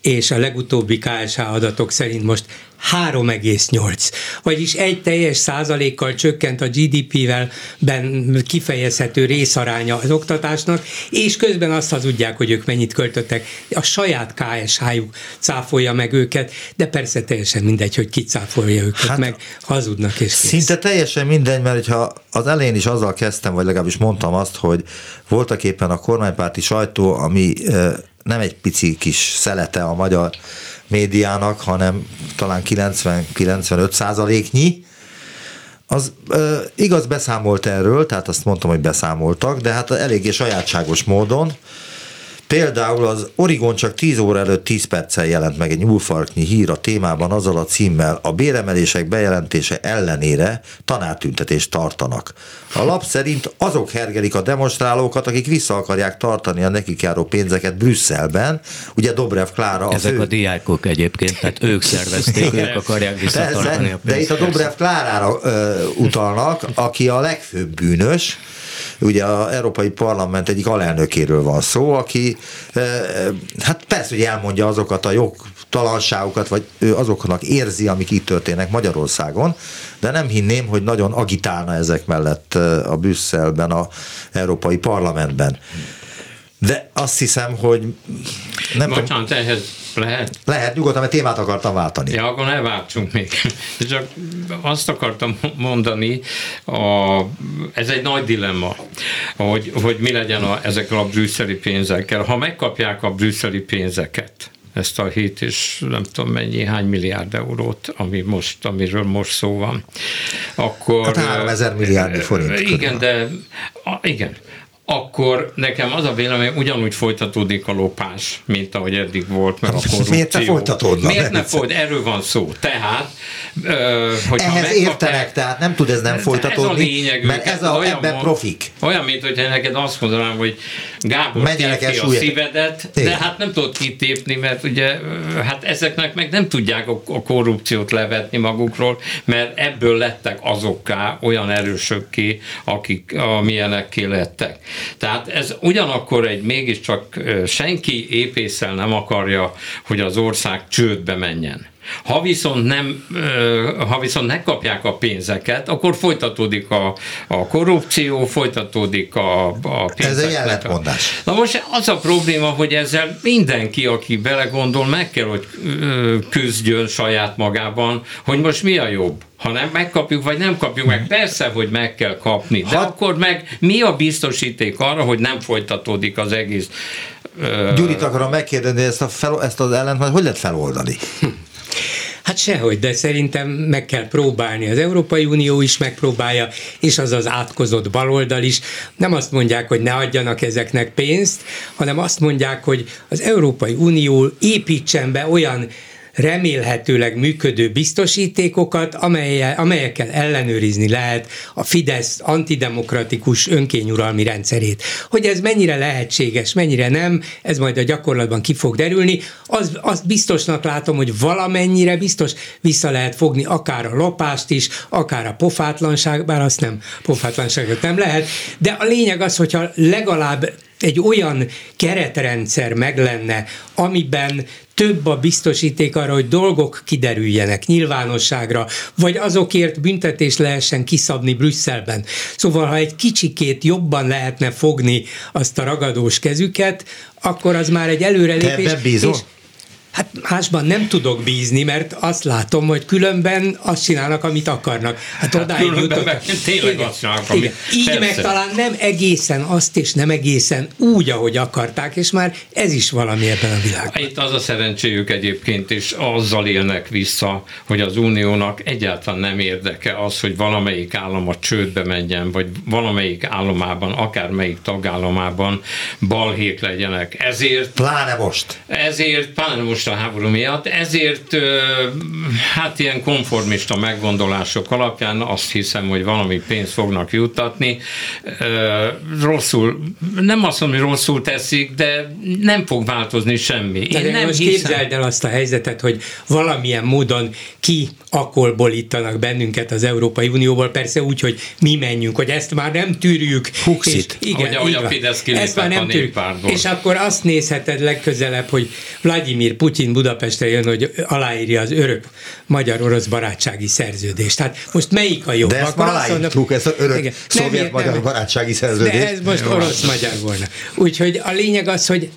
és a legutóbbi KSH adatok szerint most 3,8. Vagyis egy teljes százalékkal csökkent a GDP-vel ben kifejezhető részaránya az oktatásnak, és közben azt hazudják, hogy ők mennyit költöttek. A saját KSH-juk cáfolja meg őket, de persze teljesen mindegy, hogy ki cáfolja őket hát, meg, hazudnak és kész. Szinte teljesen mindegy, mert ha az elején is azzal kezdtem, vagy legalábbis mondtam azt, hogy voltak éppen a kormánypárti sajtó, ami nem egy pici kis szelete a magyar médiának, hanem talán 90-95 százaléknyi, az ö, igaz beszámolt erről, tehát azt mondtam, hogy beszámoltak, de hát eléggé sajátságos módon, Például az Origon csak 10 óra előtt 10 perccel jelent meg egy nyúlfarknyi hír a témában azzal a címmel a béremelések bejelentése ellenére tanártüntetést tartanak. A lap szerint azok hergelik a demonstrálókat, akik vissza akarják tartani a nekik járó pénzeket Brüsszelben. Ugye Dobrev Klára Ezek a, fő... a diákok egyébként, tehát ők szervezték, ők akarják visszatartani a pénzt. De itt a Dobrev Klárára ö, utalnak, aki a legfőbb bűnös, ugye az Európai Parlament egyik alelnökéről van szó, aki hát persze, hogy elmondja azokat a jogtalanságokat, vagy ő azoknak érzi, amik itt történnek Magyarországon, de nem hinném, hogy nagyon agitálna ezek mellett a Brüsszelben, a Európai Parlamentben. De azt hiszem, hogy nem Bocsánat, tudom, ehhez lehet? Lehet, nyugodtan, mert témát akartam váltani. Ja, akkor ne váltsunk még. Csak azt akartam mondani, a, ez egy nagy dilemma, hogy, hogy mi legyen a, ezekkel a brüsszeli pénzekkel. Ha megkapják a brüsszeli pénzeket, ezt a hét és nem tudom mennyi, hány milliárd eurót, ami most, amiről most szó van, akkor... Hát 3000 milliárd forint. Igen, de igen, akkor nekem az a vélemény, ugyanúgy folytatódik a lopás, mint ahogy eddig volt, mert a korrupció. Miért ne folytatódna? Miért ne folyt? Erről van szó. Tehát, hogy Ehhez értenek, tehát nem tud ez nem folytatódni, ez a lényeg, mert ez a, olyan ebben profik. Olyan, mint hogyha neked azt mondanám, hogy Gábor, Menjenek el a szívedet, Igen. de hát nem tudod kitépni, mert ugye hát ezeknek meg nem tudják a, a korrupciót levetni magukról, mert ebből lettek azokká olyan erősökké, akik amilyenekké lettek. Tehát ez ugyanakkor egy mégiscsak senki épészel nem akarja, hogy az ország csődbe menjen. Ha viszont, nem, ha viszont ne kapják a pénzeket, akkor folytatódik a, a korrupció, folytatódik a, a pénzek. Ez egy ellentmondás. Na most az a probléma, hogy ezzel mindenki, aki belegondol, meg kell, hogy küzdjön saját magában, hogy most mi a jobb ha nem megkapjuk, vagy nem kapjuk meg. Persze, hogy meg kell kapni, de ha... akkor meg mi a biztosíték arra, hogy nem folytatódik az egész Gyurit akarom megkérdezni, ezt, a fel, ezt az ellentmondást hogy lehet feloldani? Hát sehogy, de szerintem meg kell próbálni. Az Európai Unió is megpróbálja, és az az átkozott baloldal is. Nem azt mondják, hogy ne adjanak ezeknek pénzt, hanem azt mondják, hogy az Európai Unió építsen be olyan remélhetőleg működő biztosítékokat, amelyel, amelyekkel ellenőrizni lehet a Fidesz antidemokratikus önkényuralmi rendszerét. Hogy ez mennyire lehetséges, mennyire nem, ez majd a gyakorlatban ki fog derülni. Az, biztosnak látom, hogy valamennyire biztos vissza lehet fogni akár a lopást is, akár a pofátlanság, bár azt nem, pofátlanságot nem lehet, de a lényeg az, hogyha legalább egy olyan keretrendszer meg lenne, amiben több a biztosíték arra, hogy dolgok kiderüljenek nyilvánosságra, vagy azokért büntetés lehessen kiszabni Brüsszelben. Szóval, ha egy kicsikét jobban lehetne fogni azt a ragadós kezüket, akkor az már egy előrelépés. Te és, Hát másban nem tudok bízni, mert azt látom, hogy különben azt csinálnak, amit akarnak. Hát, hát odáig jutottak. Tényleg igen, azt csinálnak, igen. Így persze. meg talán nem egészen azt, és nem egészen úgy, ahogy akarták, és már ez is valami ebben a világban. Itt az a szerencséjük egyébként, és azzal élnek vissza, hogy az uniónak egyáltalán nem érdeke az, hogy valamelyik állam a csődbe menjen, vagy valamelyik államában, akármelyik tagállamában balhék legyenek. Ezért... Pláne most. Ezért, pláne most most a háború miatt, ezért hát ilyen konformista meggondolások alapján azt hiszem, hogy valami pénzt fognak juttatni. Rosszul, nem azt mondom, hogy rosszul teszik, de nem fog változni semmi. Én de nem most hiszem... képzeld el azt a helyzetet, hogy valamilyen módon ki akolbolítanak bennünket az Európai Unióból, persze úgy, hogy mi menjünk, hogy ezt már nem tűrjük. Huxit. És, igen, ahogy, ahogy a Fidesz ezt már nem tűrjük. És akkor azt nézheted legközelebb, hogy Vladimir Putin Putyin Budapestre jön, hogy aláírja az örök magyar-orosz barátsági szerződést. Tehát most melyik a jobb? De ezt már aláírtuk, ezt az örök szovjet-magyar barátsági szerződést. De ez most orosz-magyar volna. Úgyhogy a lényeg az, hogy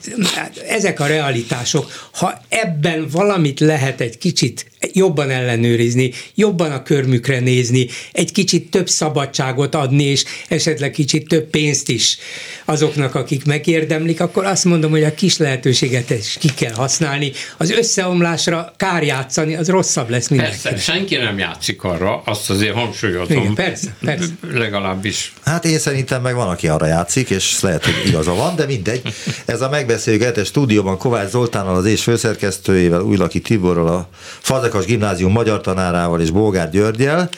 ezek a realitások, ha ebben valamit lehet egy kicsit jobban ellenőrizni, jobban a körmükre nézni, egy kicsit több szabadságot adni, és esetleg kicsit több pénzt is azoknak, akik megérdemlik, akkor azt mondom, hogy a kis lehetőséget is ki kell használni. Az összeomlásra kár játszani, az rosszabb lesz mindenkinek. Persze, senki nem játszik arra, azt azért hangsúlyozom. Igen, persze, persze. Legalábbis. Hát én szerintem meg van, aki arra játszik, és lehet, hogy igaza van, de mindegy. Ez a megbeszélgetés stúdióban Kovács Zoltánnal, az és főszerkesztőjével, Újlaki Tiborral, a Fazekas Gimnázium magyar tanárával és Bógár Györgyel,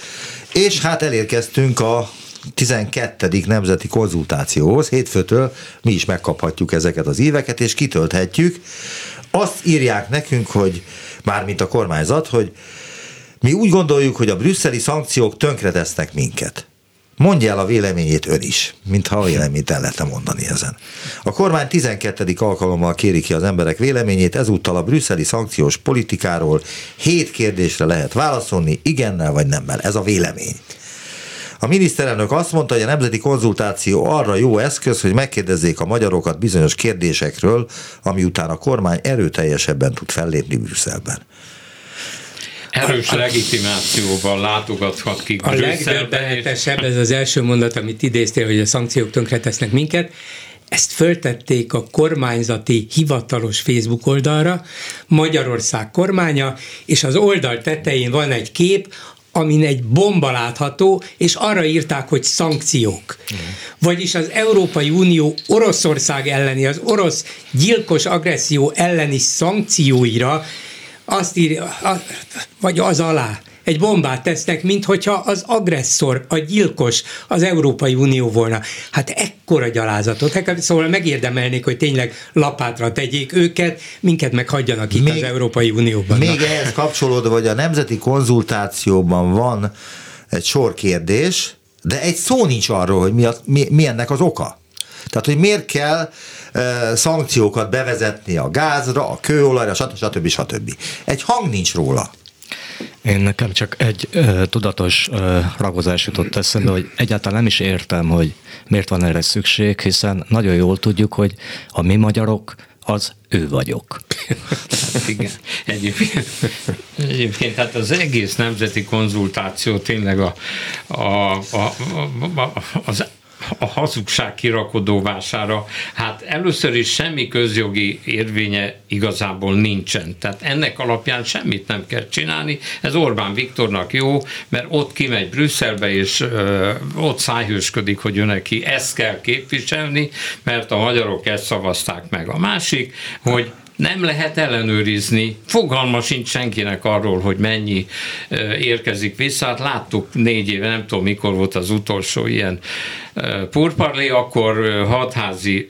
és hát elérkeztünk a 12. nemzeti konzultációhoz. Hétfőtől mi is megkaphatjuk ezeket az éveket, és kitölthetjük. Azt írják nekünk, hogy mármint a kormányzat, hogy mi úgy gondoljuk, hogy a brüsszeli szankciók tönkretesznek minket. Mondja el a véleményét ön is, mintha a véleményt el lehetne mondani ezen. A kormány 12. alkalommal kéri ki az emberek véleményét, ezúttal a brüsszeli szankciós politikáról hét kérdésre lehet válaszolni, igennel vagy nemmel. Ez a vélemény. A miniszterelnök azt mondta, hogy a nemzeti konzultáció arra jó eszköz, hogy megkérdezzék a magyarokat bizonyos kérdésekről, ami után a kormány erőteljesebben tud fellépni Brüsszelben. Erős legitimációval látogathat ki A legdöbbenetesebb, ez az első mondat, amit idéztél, hogy a szankciók tönkretesznek minket, ezt föltették a kormányzati hivatalos Facebook oldalra, Magyarország kormánya, és az oldal tetején van egy kép, amin egy bomba látható, és arra írták, hogy szankciók. Vagyis az Európai Unió Oroszország elleni, az orosz gyilkos agresszió elleni szankcióira azt írja, vagy az alá, egy bombát tesznek, mint hogyha az agresszor, a gyilkos az Európai Unió volna. Hát ekkora gyalázatot, szóval megérdemelnék, hogy tényleg lapátra tegyék őket, minket meghagyjanak itt még, az Európai Unióban. Még Na. ehhez kapcsolódva, hogy a nemzeti konzultációban van egy sor kérdés, de egy szó nincs arról, hogy mi, a, mi, mi ennek az oka. Tehát, hogy miért kell e, szankciókat bevezetni a gázra, a kőolajra, stb. stb. stb. Egy hang nincs róla. Én nekem csak egy ö, tudatos ö, ragozás jutott eszembe, hogy egyáltalán nem is értem, hogy miért van erre szükség, hiszen nagyon jól tudjuk, hogy a mi magyarok az ő vagyok. Igen, egyébként, egyébként hát az egész nemzeti konzultáció tényleg a, a, a, a, az a hazugság kirakodóvására, hát először is semmi közjogi érvénye igazából nincsen. Tehát ennek alapján semmit nem kell csinálni. Ez Orbán Viktornak jó, mert ott kimegy Brüsszelbe, és ö, ott szájhősködik, hogy ő neki ezt kell képviselni, mert a magyarok ezt szavazták meg. A másik, hogy nem lehet ellenőrizni. Fogalma sincs senkinek arról, hogy mennyi érkezik vissza. Hát láttuk négy éve, nem tudom mikor volt az utolsó ilyen purparlé, akkor hatházi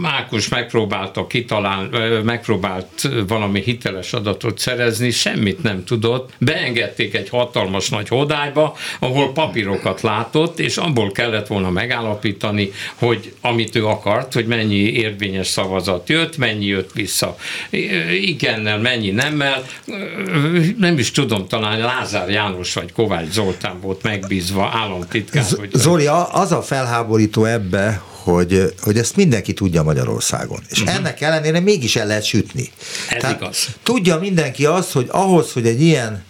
Mákus megpróbálta kitalálni, megpróbált valami hiteles adatot szerezni, semmit nem tudott. Beengedték egy hatalmas nagy hodályba, ahol papírokat látott, és abból kellett volna megállapítani, hogy amit ő akart, hogy mennyi érvényes szavazat jött, mennyi jött vissza igennel, mennyi nemmel, nem is tudom, talán Lázár János vagy Kovács Zoltán volt megbízva államtitkár. Zoli, az a felháborító ebbe, hogy, hogy ezt mindenki tudja Magyarországon. És uh-huh. ennek ellenére mégis el lehet sütni. Ez Tehát igaz. Tudja mindenki azt, hogy ahhoz, hogy egy ilyen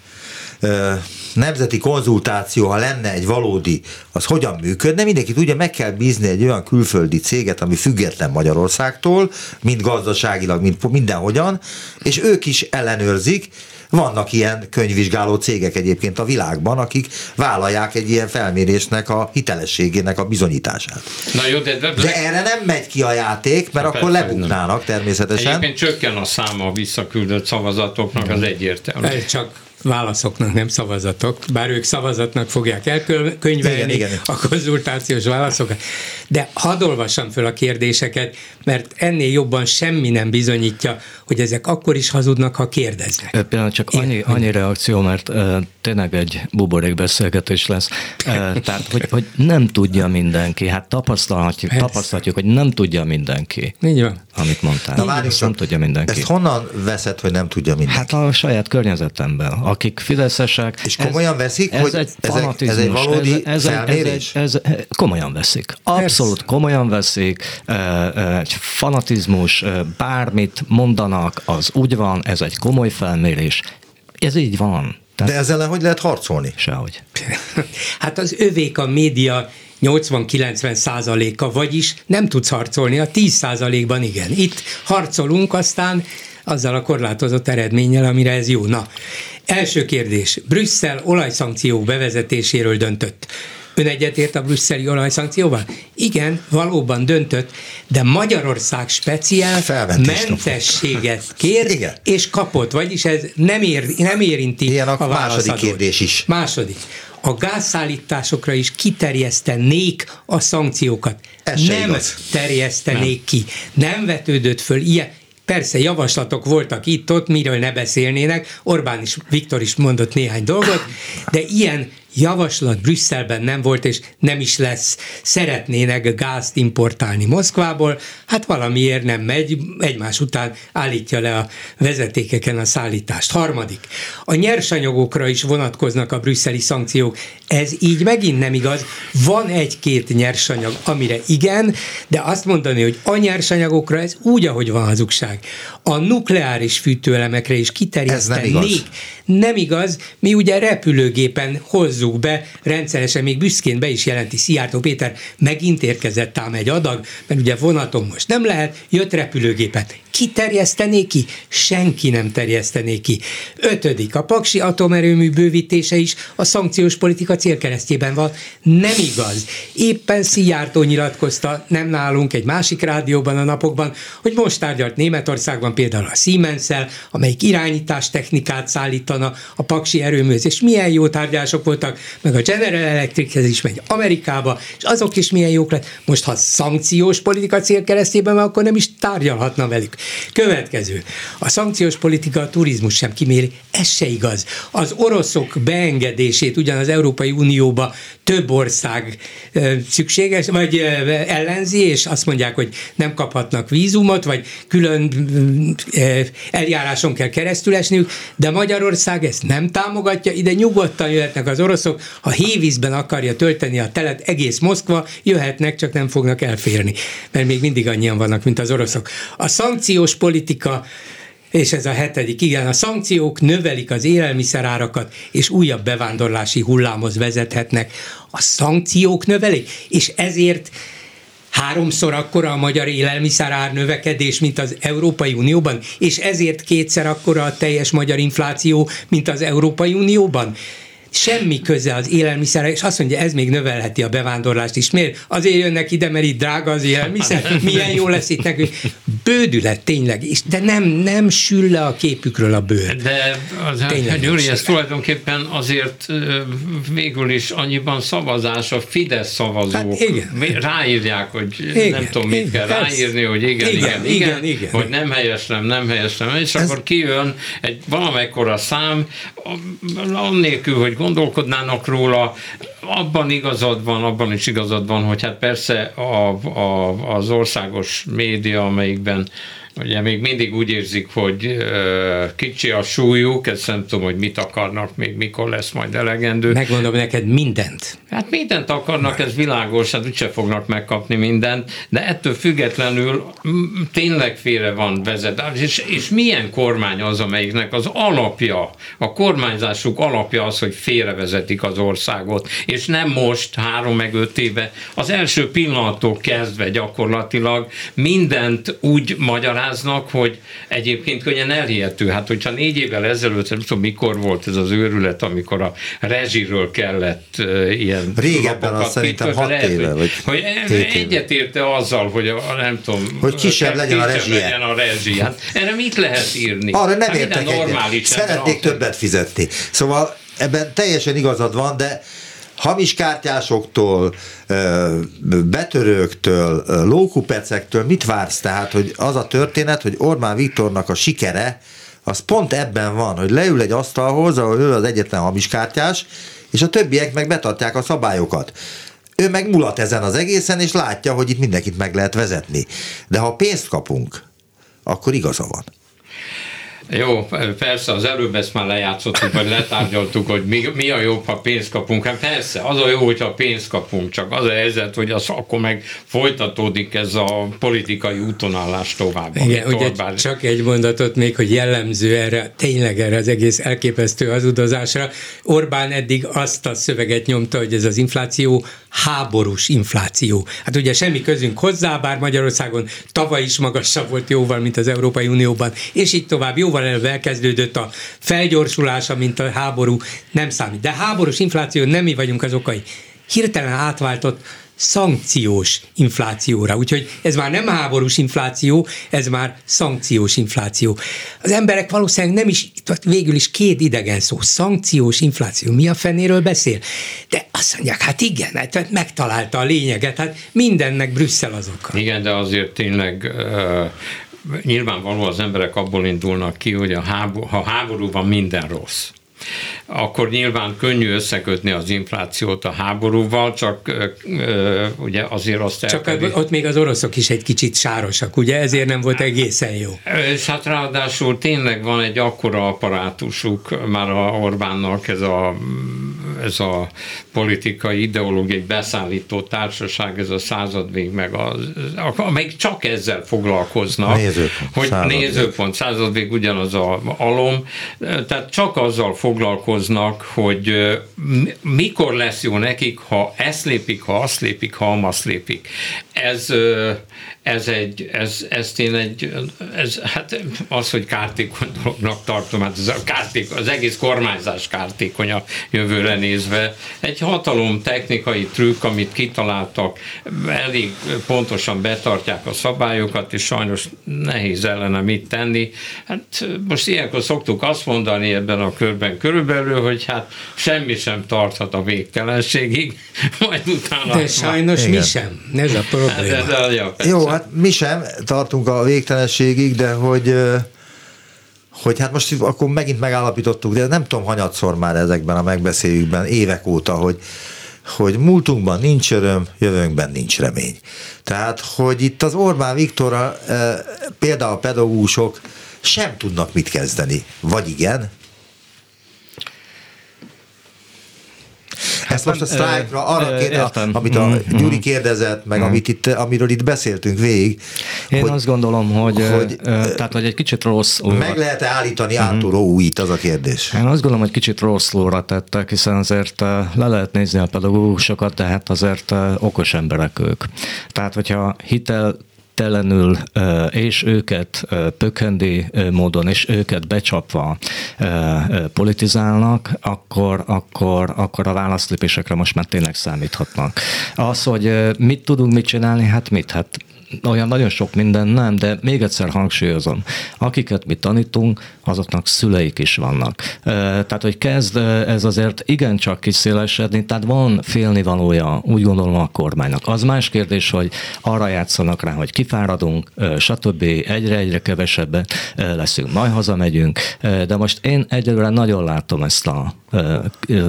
nemzeti konzultáció, ha lenne egy valódi, az hogyan működne, mindenki tudja, meg kell bízni egy olyan külföldi céget, ami független Magyarországtól, mind gazdaságilag, mind mindenhogyan, és ők is ellenőrzik, vannak ilyen könyvvizsgáló cégek egyébként a világban, akik vállalják egy ilyen felmérésnek a hitelességének a bizonyítását. Na jó, de, de, de erre nem megy ki a játék, mert akkor lebuknának természetesen. Egyébként csökken a száma a visszaküldött szavazatoknak, az egyértelmű. Csak válaszoknak, nem szavazatok, bár ők szavazatnak fogják elkönyvelni igen, igen. a konzultációs válaszokat. De hadd olvassam föl a kérdéseket, mert ennél jobban semmi nem bizonyítja, hogy ezek akkor is hazudnak, ha kérdeznek. Például csak annyi, annyi reakció, mert uh, tényleg egy buborék beszélgetés lesz. Uh, tehát, hogy, hogy nem tudja mindenki. Hát tapasztalhatjuk, tapasztalhatjuk, hogy nem tudja mindenki. Így van. Amit mondtál. Na, várjunk, nem tudja mindenki. Ezt honnan veszed, hogy nem tudja mindenki? Hát a saját környezetemben akik fideszesek. És komolyan veszik, ez hogy egy ez, egy, ez egy valódi ez, ez, felmérés? Ez, ez, ez, komolyan veszik. Abszolút ez. komolyan veszik. Egy fanatizmus, bármit mondanak, az úgy van, ez egy komoly felmérés. Ez így van. Tehát De ezzel ellen hogy lehet harcolni? Sehogy. Hát az övék a média 80-90 százaléka, vagyis nem tudsz harcolni, a 10 százalékban igen. Itt harcolunk, aztán azzal a korlátozott eredménnyel, amire ez jó. Na, Első kérdés. Brüsszel olajszankciók bevezetéséről döntött. Ön egyetért a brüsszeli olajszankcióval? Igen, valóban döntött, de Magyarország speciál mentességet kér, Igen. és kapott, vagyis ez nem, ér, nem érinti Ilyen a, a második kérdés is. Második. A gázszállításokra is kiterjesztenék a szankciókat. Ez nem igaz. terjesztenék nem. ki. Nem vetődött föl ilyen Persze javaslatok voltak itt-ott, miről ne beszélnének, Orbán is, Viktor is mondott néhány dolgot, de ilyen javaslat Brüsszelben nem volt, és nem is lesz. Szeretnének gázt importálni Moszkvából, hát valamiért nem megy, egymás után állítja le a vezetékeken a szállítást. Harmadik, a nyersanyagokra is vonatkoznak a brüsszeli szankciók. Ez így megint nem igaz. Van egy-két nyersanyag, amire igen, de azt mondani, hogy a nyersanyagokra ez úgy, ahogy van hazugság. A nukleáris fűtőelemekre is kiterjesztenék. Ez nem igaz. Nem igaz, mi ugye repülőgépen hozzuk be, rendszeresen még büszkén be is jelenti Szijjártó Péter, megint érkezett ám egy adag, mert ugye vonaton most nem lehet, jött repülőgépet. Ki terjesztené ki? Senki nem terjesztené ki. Ötödik, a Paksi atomerőmű bővítése is a szankciós politika célkeresztjében van. Nem igaz. Éppen Szijjártó nyilatkozta, nem nálunk, egy másik rádióban a napokban, hogy most tárgyalt Németországban például a siemens amelyik irányítás technikát szállítana a Paksi erőműhöz, és milyen jó tárgyalások voltak, meg a General Electrichez is megy Amerikába, és azok is milyen jók lett. Most, ha szankciós politika célkeresztjében van, akkor nem is tárgyalhatna velük. Következő. A szankciós politika a turizmus sem kiméri. Ez se igaz. Az oroszok beengedését ugyan az Európai Unióba több ország szükséges, vagy ellenzi, és azt mondják, hogy nem kaphatnak vízumot, vagy külön eljáráson kell keresztül esniük, de Magyarország ezt nem támogatja, ide nyugodtan jöhetnek az oroszok, ha hévízben akarja tölteni a telet egész Moszkva, jöhetnek, csak nem fognak elférni, mert még mindig annyian vannak, mint az oroszok. A szankciós politika és ez a hetedik, igen, a szankciók növelik az élelmiszerárakat, és újabb bevándorlási hullámhoz vezethetnek. A szankciók növelik, és ezért háromszor akkora a magyar élelmiszerár növekedés, mint az Európai Unióban, és ezért kétszer akkora a teljes magyar infláció, mint az Európai Unióban semmi köze az élelmiszerre, és azt mondja, ez még növelheti a bevándorlást is. Miért? Azért jönnek ide, mert itt drága az élelmiszer, milyen jó lesz itt nekünk. Bődület tényleg, és de nem, nem sül le a képükről a bőr. De az, tényleg Gyuri, ez tulajdonképpen azért végül is annyiban szavazás, a Fidesz szavazók hát igen. ráírják, hogy igen, nem tudom, mit igen, kell ráírni, hogy igen, igen, igen, igen, igen, igen hogy nem helyeslem, nem helyeslem, és ez... akkor kijön egy valamekkora szám, annélkül, hogy gondolkodnának róla, abban igazad van, abban is igazad van, hogy hát persze a, a, az országos média, amelyikben Ugye még mindig úgy érzik, hogy kicsi a súlyuk, ezt nem tudom, hogy mit akarnak, még mikor lesz majd elegendő. Megmondom neked mindent. Hát mindent akarnak, ez világos, hát úgyse fognak megkapni mindent, de ettől függetlenül tényleg félre van vezetás, és, és milyen kormány az, amelyiknek az alapja, a kormányzásuk alapja az, hogy félrevezetik az országot, és nem most, három meg öt éve, az első pillanattól kezdve gyakorlatilag mindent úgy magyar magyaráznak, hogy egyébként könnyen elhihető. Hát, hogyha négy évvel ezelőtt, nem tudom, mikor volt ez az őrület, amikor a rezsiről kellett uh, ilyen Régebben azt szerintem hat lehet, éve, vagy hogy egyetérte azzal, hogy a, nem tudom, hogy kisebb legyen a rezsi. legyen a rezsi. Hát erre mit lehet írni? Arra nem hát értek egyet. Szeretnék többet fizetni. Szóval ebben teljesen igazad van, de hamis kártyásoktól, betörőktől, lókupecektől mit vársz? Tehát, hogy az a történet, hogy Orbán Viktornak a sikere, az pont ebben van, hogy leül egy asztalhoz, ahol ő az egyetlen hamis kártyás, és a többiek meg betartják a szabályokat. Ő meg mulat ezen az egészen, és látja, hogy itt mindenkit meg lehet vezetni. De ha pénzt kapunk, akkor igaza van. Jó, persze, az előbb ezt már lejátszottuk, vagy letárgyaltuk, hogy mi, mi a jobb, ha pénzt kapunk. Hát persze, az a jó, hogyha pénzt kapunk, csak az a helyzet, hogy az akkor meg folytatódik ez a politikai útonállás tovább. Igen, ugye Orbán... csak egy mondatot még, hogy jellemző erre, tényleg erre az egész elképesztő hazudozásra. Orbán eddig azt a szöveget nyomta, hogy ez az infláció háborús infláció. Hát ugye semmi közünk hozzá, bár Magyarországon tavaly is magasabb volt jóval, mint az Európai Unióban, és így tovább jóval előbb elkezdődött a felgyorsulása, mint a háború, nem számít. De háborús infláció nem mi vagyunk az okai. Hirtelen átváltott szankciós inflációra. Úgyhogy ez már nem háborús infláció, ez már szankciós infláció. Az emberek valószínűleg nem is, végül is két idegen szó, szankciós infláció. Mi a fenéről beszél? De azt mondják, hát igen, hát megtalálta a lényeget, hát mindennek Brüsszel az oka. Igen, de azért tényleg nyilvánvaló az emberek abból indulnak ki, hogy a háború, ha háború van, minden rossz akkor nyilván könnyű összekötni az inflációt a háborúval, csak ugye azért azt Csak elkerül... ott még az oroszok is egy kicsit sárosak, ugye ezért nem volt egészen jó. És hát ráadásul tényleg van egy akkora apparátusuk már a Orbánnak ez a, ez a politikai, ideológiai beszállító társaság, ez a századvég, meg az, amelyik csak ezzel foglalkoznak. Nézőpont. Hogy századvég. nézőpont, századvég ugyanaz a alom, tehát csak azzal foglalkoznak, hogy mikor lesz jó nekik, ha ezt lépik, ha azt lépik, ha azt lépik. Ez ez egy, ez, ezt én egy, ez, hát az, hogy kártékony dolognak tartom, hát ez a kárték, az egész kormányzás kártékony a jövőre nézve. Egy hatalom technikai trükk, amit kitaláltak, elég pontosan betartják a szabályokat, és sajnos nehéz ellene mit tenni. Hát most ilyenkor szoktuk azt mondani ebben a körben körülbelül, hogy hát semmi sem tarthat a végtelenségig, majd utána... De sajnos mi sem, ez a probléma. Hát, de, de, ja, Jó, hát mi sem tartunk a végtelenségig, de hogy hogy hát most akkor megint megállapítottuk, de nem tudom, hanyatszor már ezekben a megbeszélőkben évek óta, hogy, hogy múltunkban nincs öröm, jövőnkben nincs remény. Tehát, hogy itt az Orbán Viktorral például a pedagógusok sem tudnak mit kezdeni. Vagy igen, Ezt most a sztrájkra arra kérdez, amit a mm-hmm. Gyuri kérdezett, meg mm. amit itt, amiről itt beszéltünk végig. Én hogy, azt gondolom, hogy, hogy, tehát, hogy egy kicsit rossz. Meg lehet-e állítani átúró újít, az a kérdés. Én azt gondolom, hogy kicsit rossz lóra tettek, hiszen azért le lehet nézni a pedagógusokat, tehát azért okos emberek ők. Tehát, hogyha hitel telenül, és őket pökhendi módon, és őket becsapva politizálnak, akkor, akkor, akkor a válaszlépésekre most már tényleg számíthatnak. Az, hogy mit tudunk mit csinálni, hát mit? Hát olyan nagyon sok minden nem, de még egyszer hangsúlyozom, akiket mi tanítunk, azoknak szüleik is vannak. Tehát, hogy kezd ez azért igencsak kiszélesedni, tehát van félnivalója, úgy gondolom a kormánynak. Az más kérdés, hogy arra játszanak rá, hogy kifáradunk, stb. egyre-egyre kevesebben leszünk, majd hazamegyünk, de most én egyelőre nagyon látom ezt a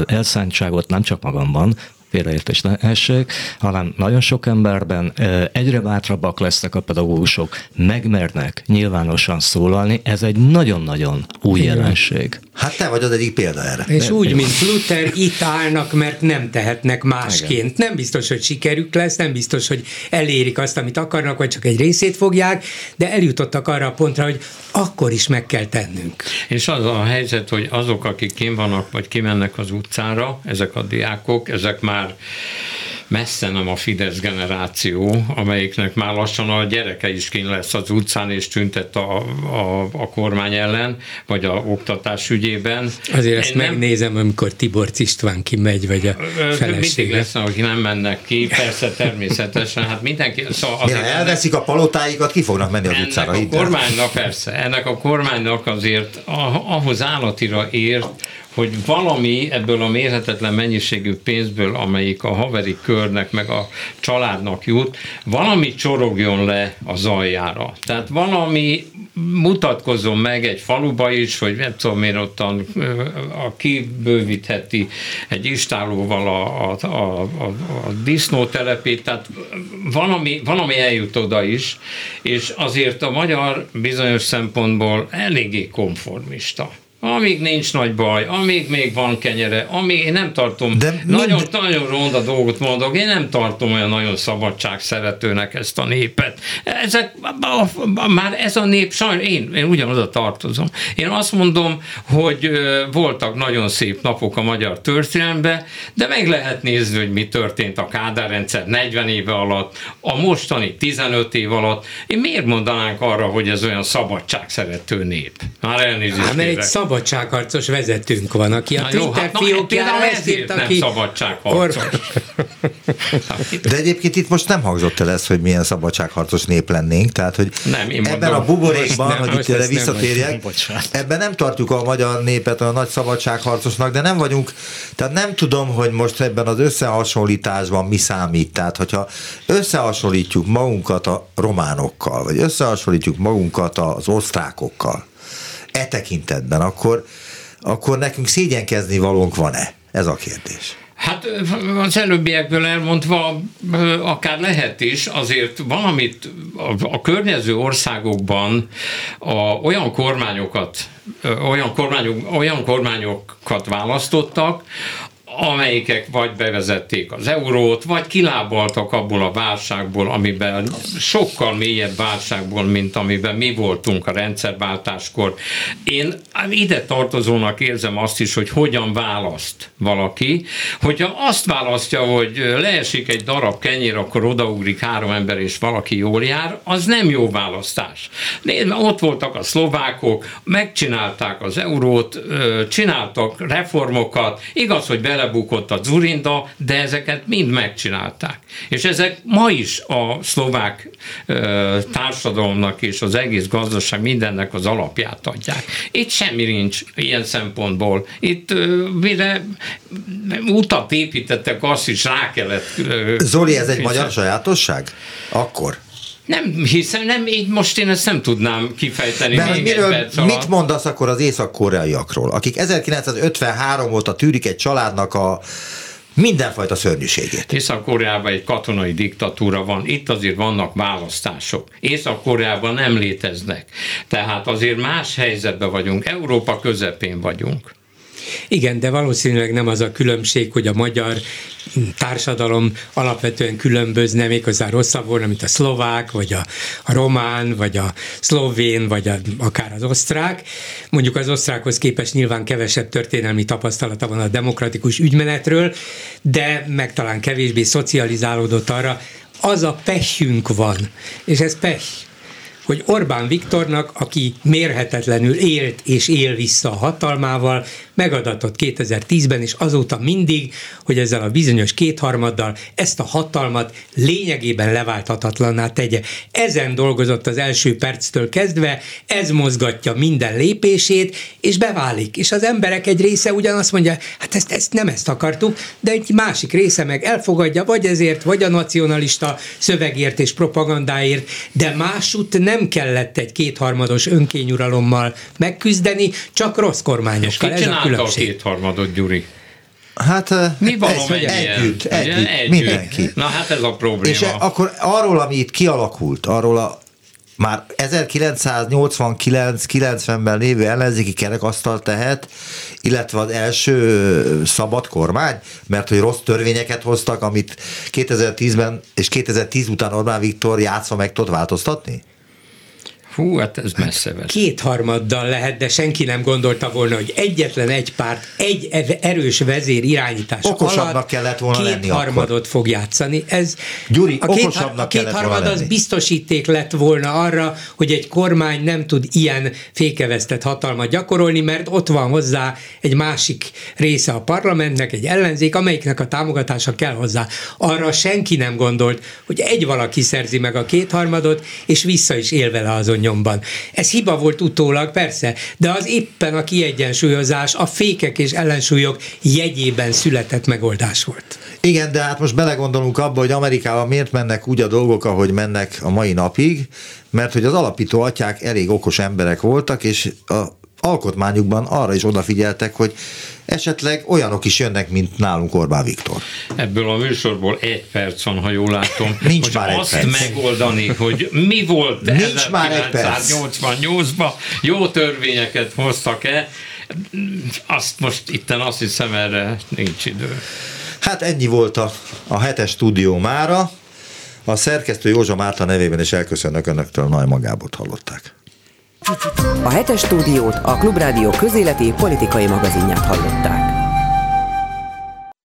elszántságot nem csak magamban, félreértés lehessék, hanem nagyon sok emberben egyre bátrabbak lesznek a pedagógusok, megmernek nyilvánosan szólalni, ez egy nagyon-nagyon új jelenség. Hát te vagy az egyik példa erre. És de, úgy, mint Luther, itt állnak, mert nem tehetnek másként. Igen. Nem biztos, hogy sikerük lesz, nem biztos, hogy elérik azt, amit akarnak, vagy csak egy részét fogják, de eljutottak arra a pontra, hogy akkor is meg kell tennünk. És az a helyzet, hogy azok, akik kim vannak, vagy kimennek az utcára, ezek a diákok, ezek már messze nem a Fidesz generáció, amelyiknek már lassan a gyereke is kín lesz az utcán, és tüntet a, a, a kormány ellen, vagy a oktatás ügyében. Azért ezt nem, megnézem, amikor Tibor István kimegy, vagy a felesége. Mindig lesz, akik nem mennek ki, persze természetesen, hát mindenki... Szóval azért ja, elveszik a palotáikat, ki fognak menni az utcára? A kormánynak persze, ennek a kormánynak azért ahhoz állatira ért, hogy valami ebből a mérhetetlen mennyiségű pénzből, amelyik a haveri körnek meg a családnak jut, valami csorogjon le a zajjára. Tehát valami mutatkozzon meg egy faluba is, hogy nem tudom én ottan a kibővítheti egy istálóval a, a, a, a, a disznótelepét, tehát valami, valami eljut oda is, és azért a magyar bizonyos szempontból eléggé konformista amíg nincs nagy baj, amíg még van kenyere, amíg én nem tartom, De nagyon, mind... nagyon ronda dolgot mondok, én nem tartom olyan nagyon szabadság szeretőnek ezt a népet. Ezek, már ez a nép, sajnos én, én ugyanoda tartozom. Én azt mondom, hogy voltak nagyon szép napok a magyar történelemben, de meg lehet nézni, hogy mi történt a Kádár rendszer 40 éve alatt, a mostani 15 év alatt. Én miért mondanánk arra, hogy ez olyan szabadság szerető nép? Már elnézést. Hát, egy szabad szabadságharcos vezetőnk van, aki a Na Twitter jó, hát fiókjára ezt írt, nem szabadságharcos. De egyébként itt most nem hangzott el ez, hogy milyen szabadságharcos nép lennénk, tehát hogy nem, én ebben mondom, a buborékban, nem, hogy itt erre visszatérjek, ebben nem tartjuk a magyar népet a nagy szabadságharcosnak, de nem vagyunk, tehát nem tudom, hogy most ebben az összehasonlításban mi számít. Tehát, hogyha összehasonlítjuk magunkat a románokkal, vagy összehasonlítjuk magunkat az osztrákokkal, e tekintetben, akkor, akkor nekünk szégyenkezni valónk van-e? Ez a kérdés. Hát az előbbiekből elmondva akár lehet is, azért valamit a, a környező országokban a, olyan kormányokat olyan, kormányok, olyan kormányokat választottak, amelyikek vagy bevezették az eurót, vagy kilábaltak abból a válságból, amiben sokkal mélyebb válságból, mint amiben mi voltunk a rendszerváltáskor. Én ide tartozónak érzem azt is, hogy hogyan választ valaki. Hogyha azt választja, hogy leesik egy darab kenyér, akkor odaugrik három ember, és valaki jól jár, az nem jó választás. Ott voltak a szlovákok, megcsinálták az eurót, csináltak reformokat, igaz, hogy bele belebukott a Zurinda, de ezeket mind megcsinálták. És ezek ma is a szlovák ö, társadalomnak és az egész gazdaság mindennek az alapját adják. Itt semmi nincs ilyen szempontból. Itt ö, mire utat építettek, azt is rá kellett... Ö, Zoli, ez egy magyar sajátosság? Akkor? Nem hiszem, nem, így most én ezt nem tudnám kifejteni. Mert még miről, perc mit mondasz akkor az észak-koreaiakról, akik 1953 óta tűrik egy családnak a mindenfajta szörnyűségét. Észak-Koreában egy katonai diktatúra van, itt azért vannak választások. Észak-Koreában nem léteznek. Tehát azért más helyzetben vagyunk, Európa közepén vagyunk. Igen, de valószínűleg nem az a különbség, hogy a magyar társadalom alapvetően különbözne, méghozzá rosszabb volna, mint a szlovák, vagy a, a román, vagy a szlovén, vagy a, akár az osztrák. Mondjuk az osztrákhoz képest nyilván kevesebb történelmi tapasztalata van a demokratikus ügymenetről, de meg talán kevésbé szocializálódott arra, az a pehjünk van, és ez peh, hogy Orbán Viktornak, aki mérhetetlenül élt és él vissza a hatalmával, megadatott 2010-ben, és azóta mindig, hogy ezzel a bizonyos kétharmaddal ezt a hatalmat lényegében leválthatatlanná tegye. Ezen dolgozott az első perctől kezdve, ez mozgatja minden lépését, és beválik. És az emberek egy része ugyanazt mondja, hát ezt, ezt nem ezt akartuk, de egy másik része meg elfogadja, vagy ezért, vagy a nacionalista szövegért és propagandáért, de másút nem kellett egy kétharmados önkényuralommal megküzdeni, csak rossz kormányokkal. És a kétharmadot, Gyuri? Hát Mi van ez, együtt, együtt, együtt, együtt, mindenki. Na hát ez a probléma. És akkor arról, ami itt kialakult, arról a már 1989-90-ben lévő ellenzéki kerekasztal tehet, illetve az első szabad kormány, mert hogy rossz törvényeket hoztak, amit 2010-ben és 2010 után Orbán Viktor játszva meg tudott változtatni? Hú, hát ez messze vezet. Kétharmaddal lehet, de senki nem gondolta volna, hogy egyetlen egy párt, egy erős vezér irányítása Okosabbnak alatt kellett volna kétharmadot lenni fog játszani. Ez Gyuri, a két, a kétharmad az biztosíték lett volna arra, hogy egy kormány nem tud ilyen fékevesztett hatalmat gyakorolni, mert ott van hozzá egy másik része a parlamentnek, egy ellenzék, amelyiknek a támogatása kell hozzá. Arra senki nem gondolt, hogy egy valaki szerzi meg a kétharmadot, és vissza is él vele azon nyomban. Ez hiba volt utólag, persze, de az éppen a kiegyensúlyozás, a fékek és ellensúlyok jegyében született megoldás volt. Igen, de hát most belegondolunk abba, hogy Amerikában miért mennek úgy a dolgok, ahogy mennek a mai napig, mert hogy az alapító atyák elég okos emberek voltak, és a alkotmányukban arra is odafigyeltek, hogy esetleg olyanok is jönnek, mint nálunk Orbán Viktor. Ebből a műsorból egy perc van, ha jól látom. Nincs hogy már egy azt perc. megoldani, hogy mi volt Nincs már egy perc. 1988-ban, jó törvényeket hoztak-e, azt most itten azt hiszem erre nincs idő. Hát ennyi volt a, a hetes stúdió mára. A szerkesztő Józsa Márta nevében is elköszönök önöktől, Nagy Magábot hallották. A hetes stúdiót a Klubrádió közéleti politikai magazinját hallották.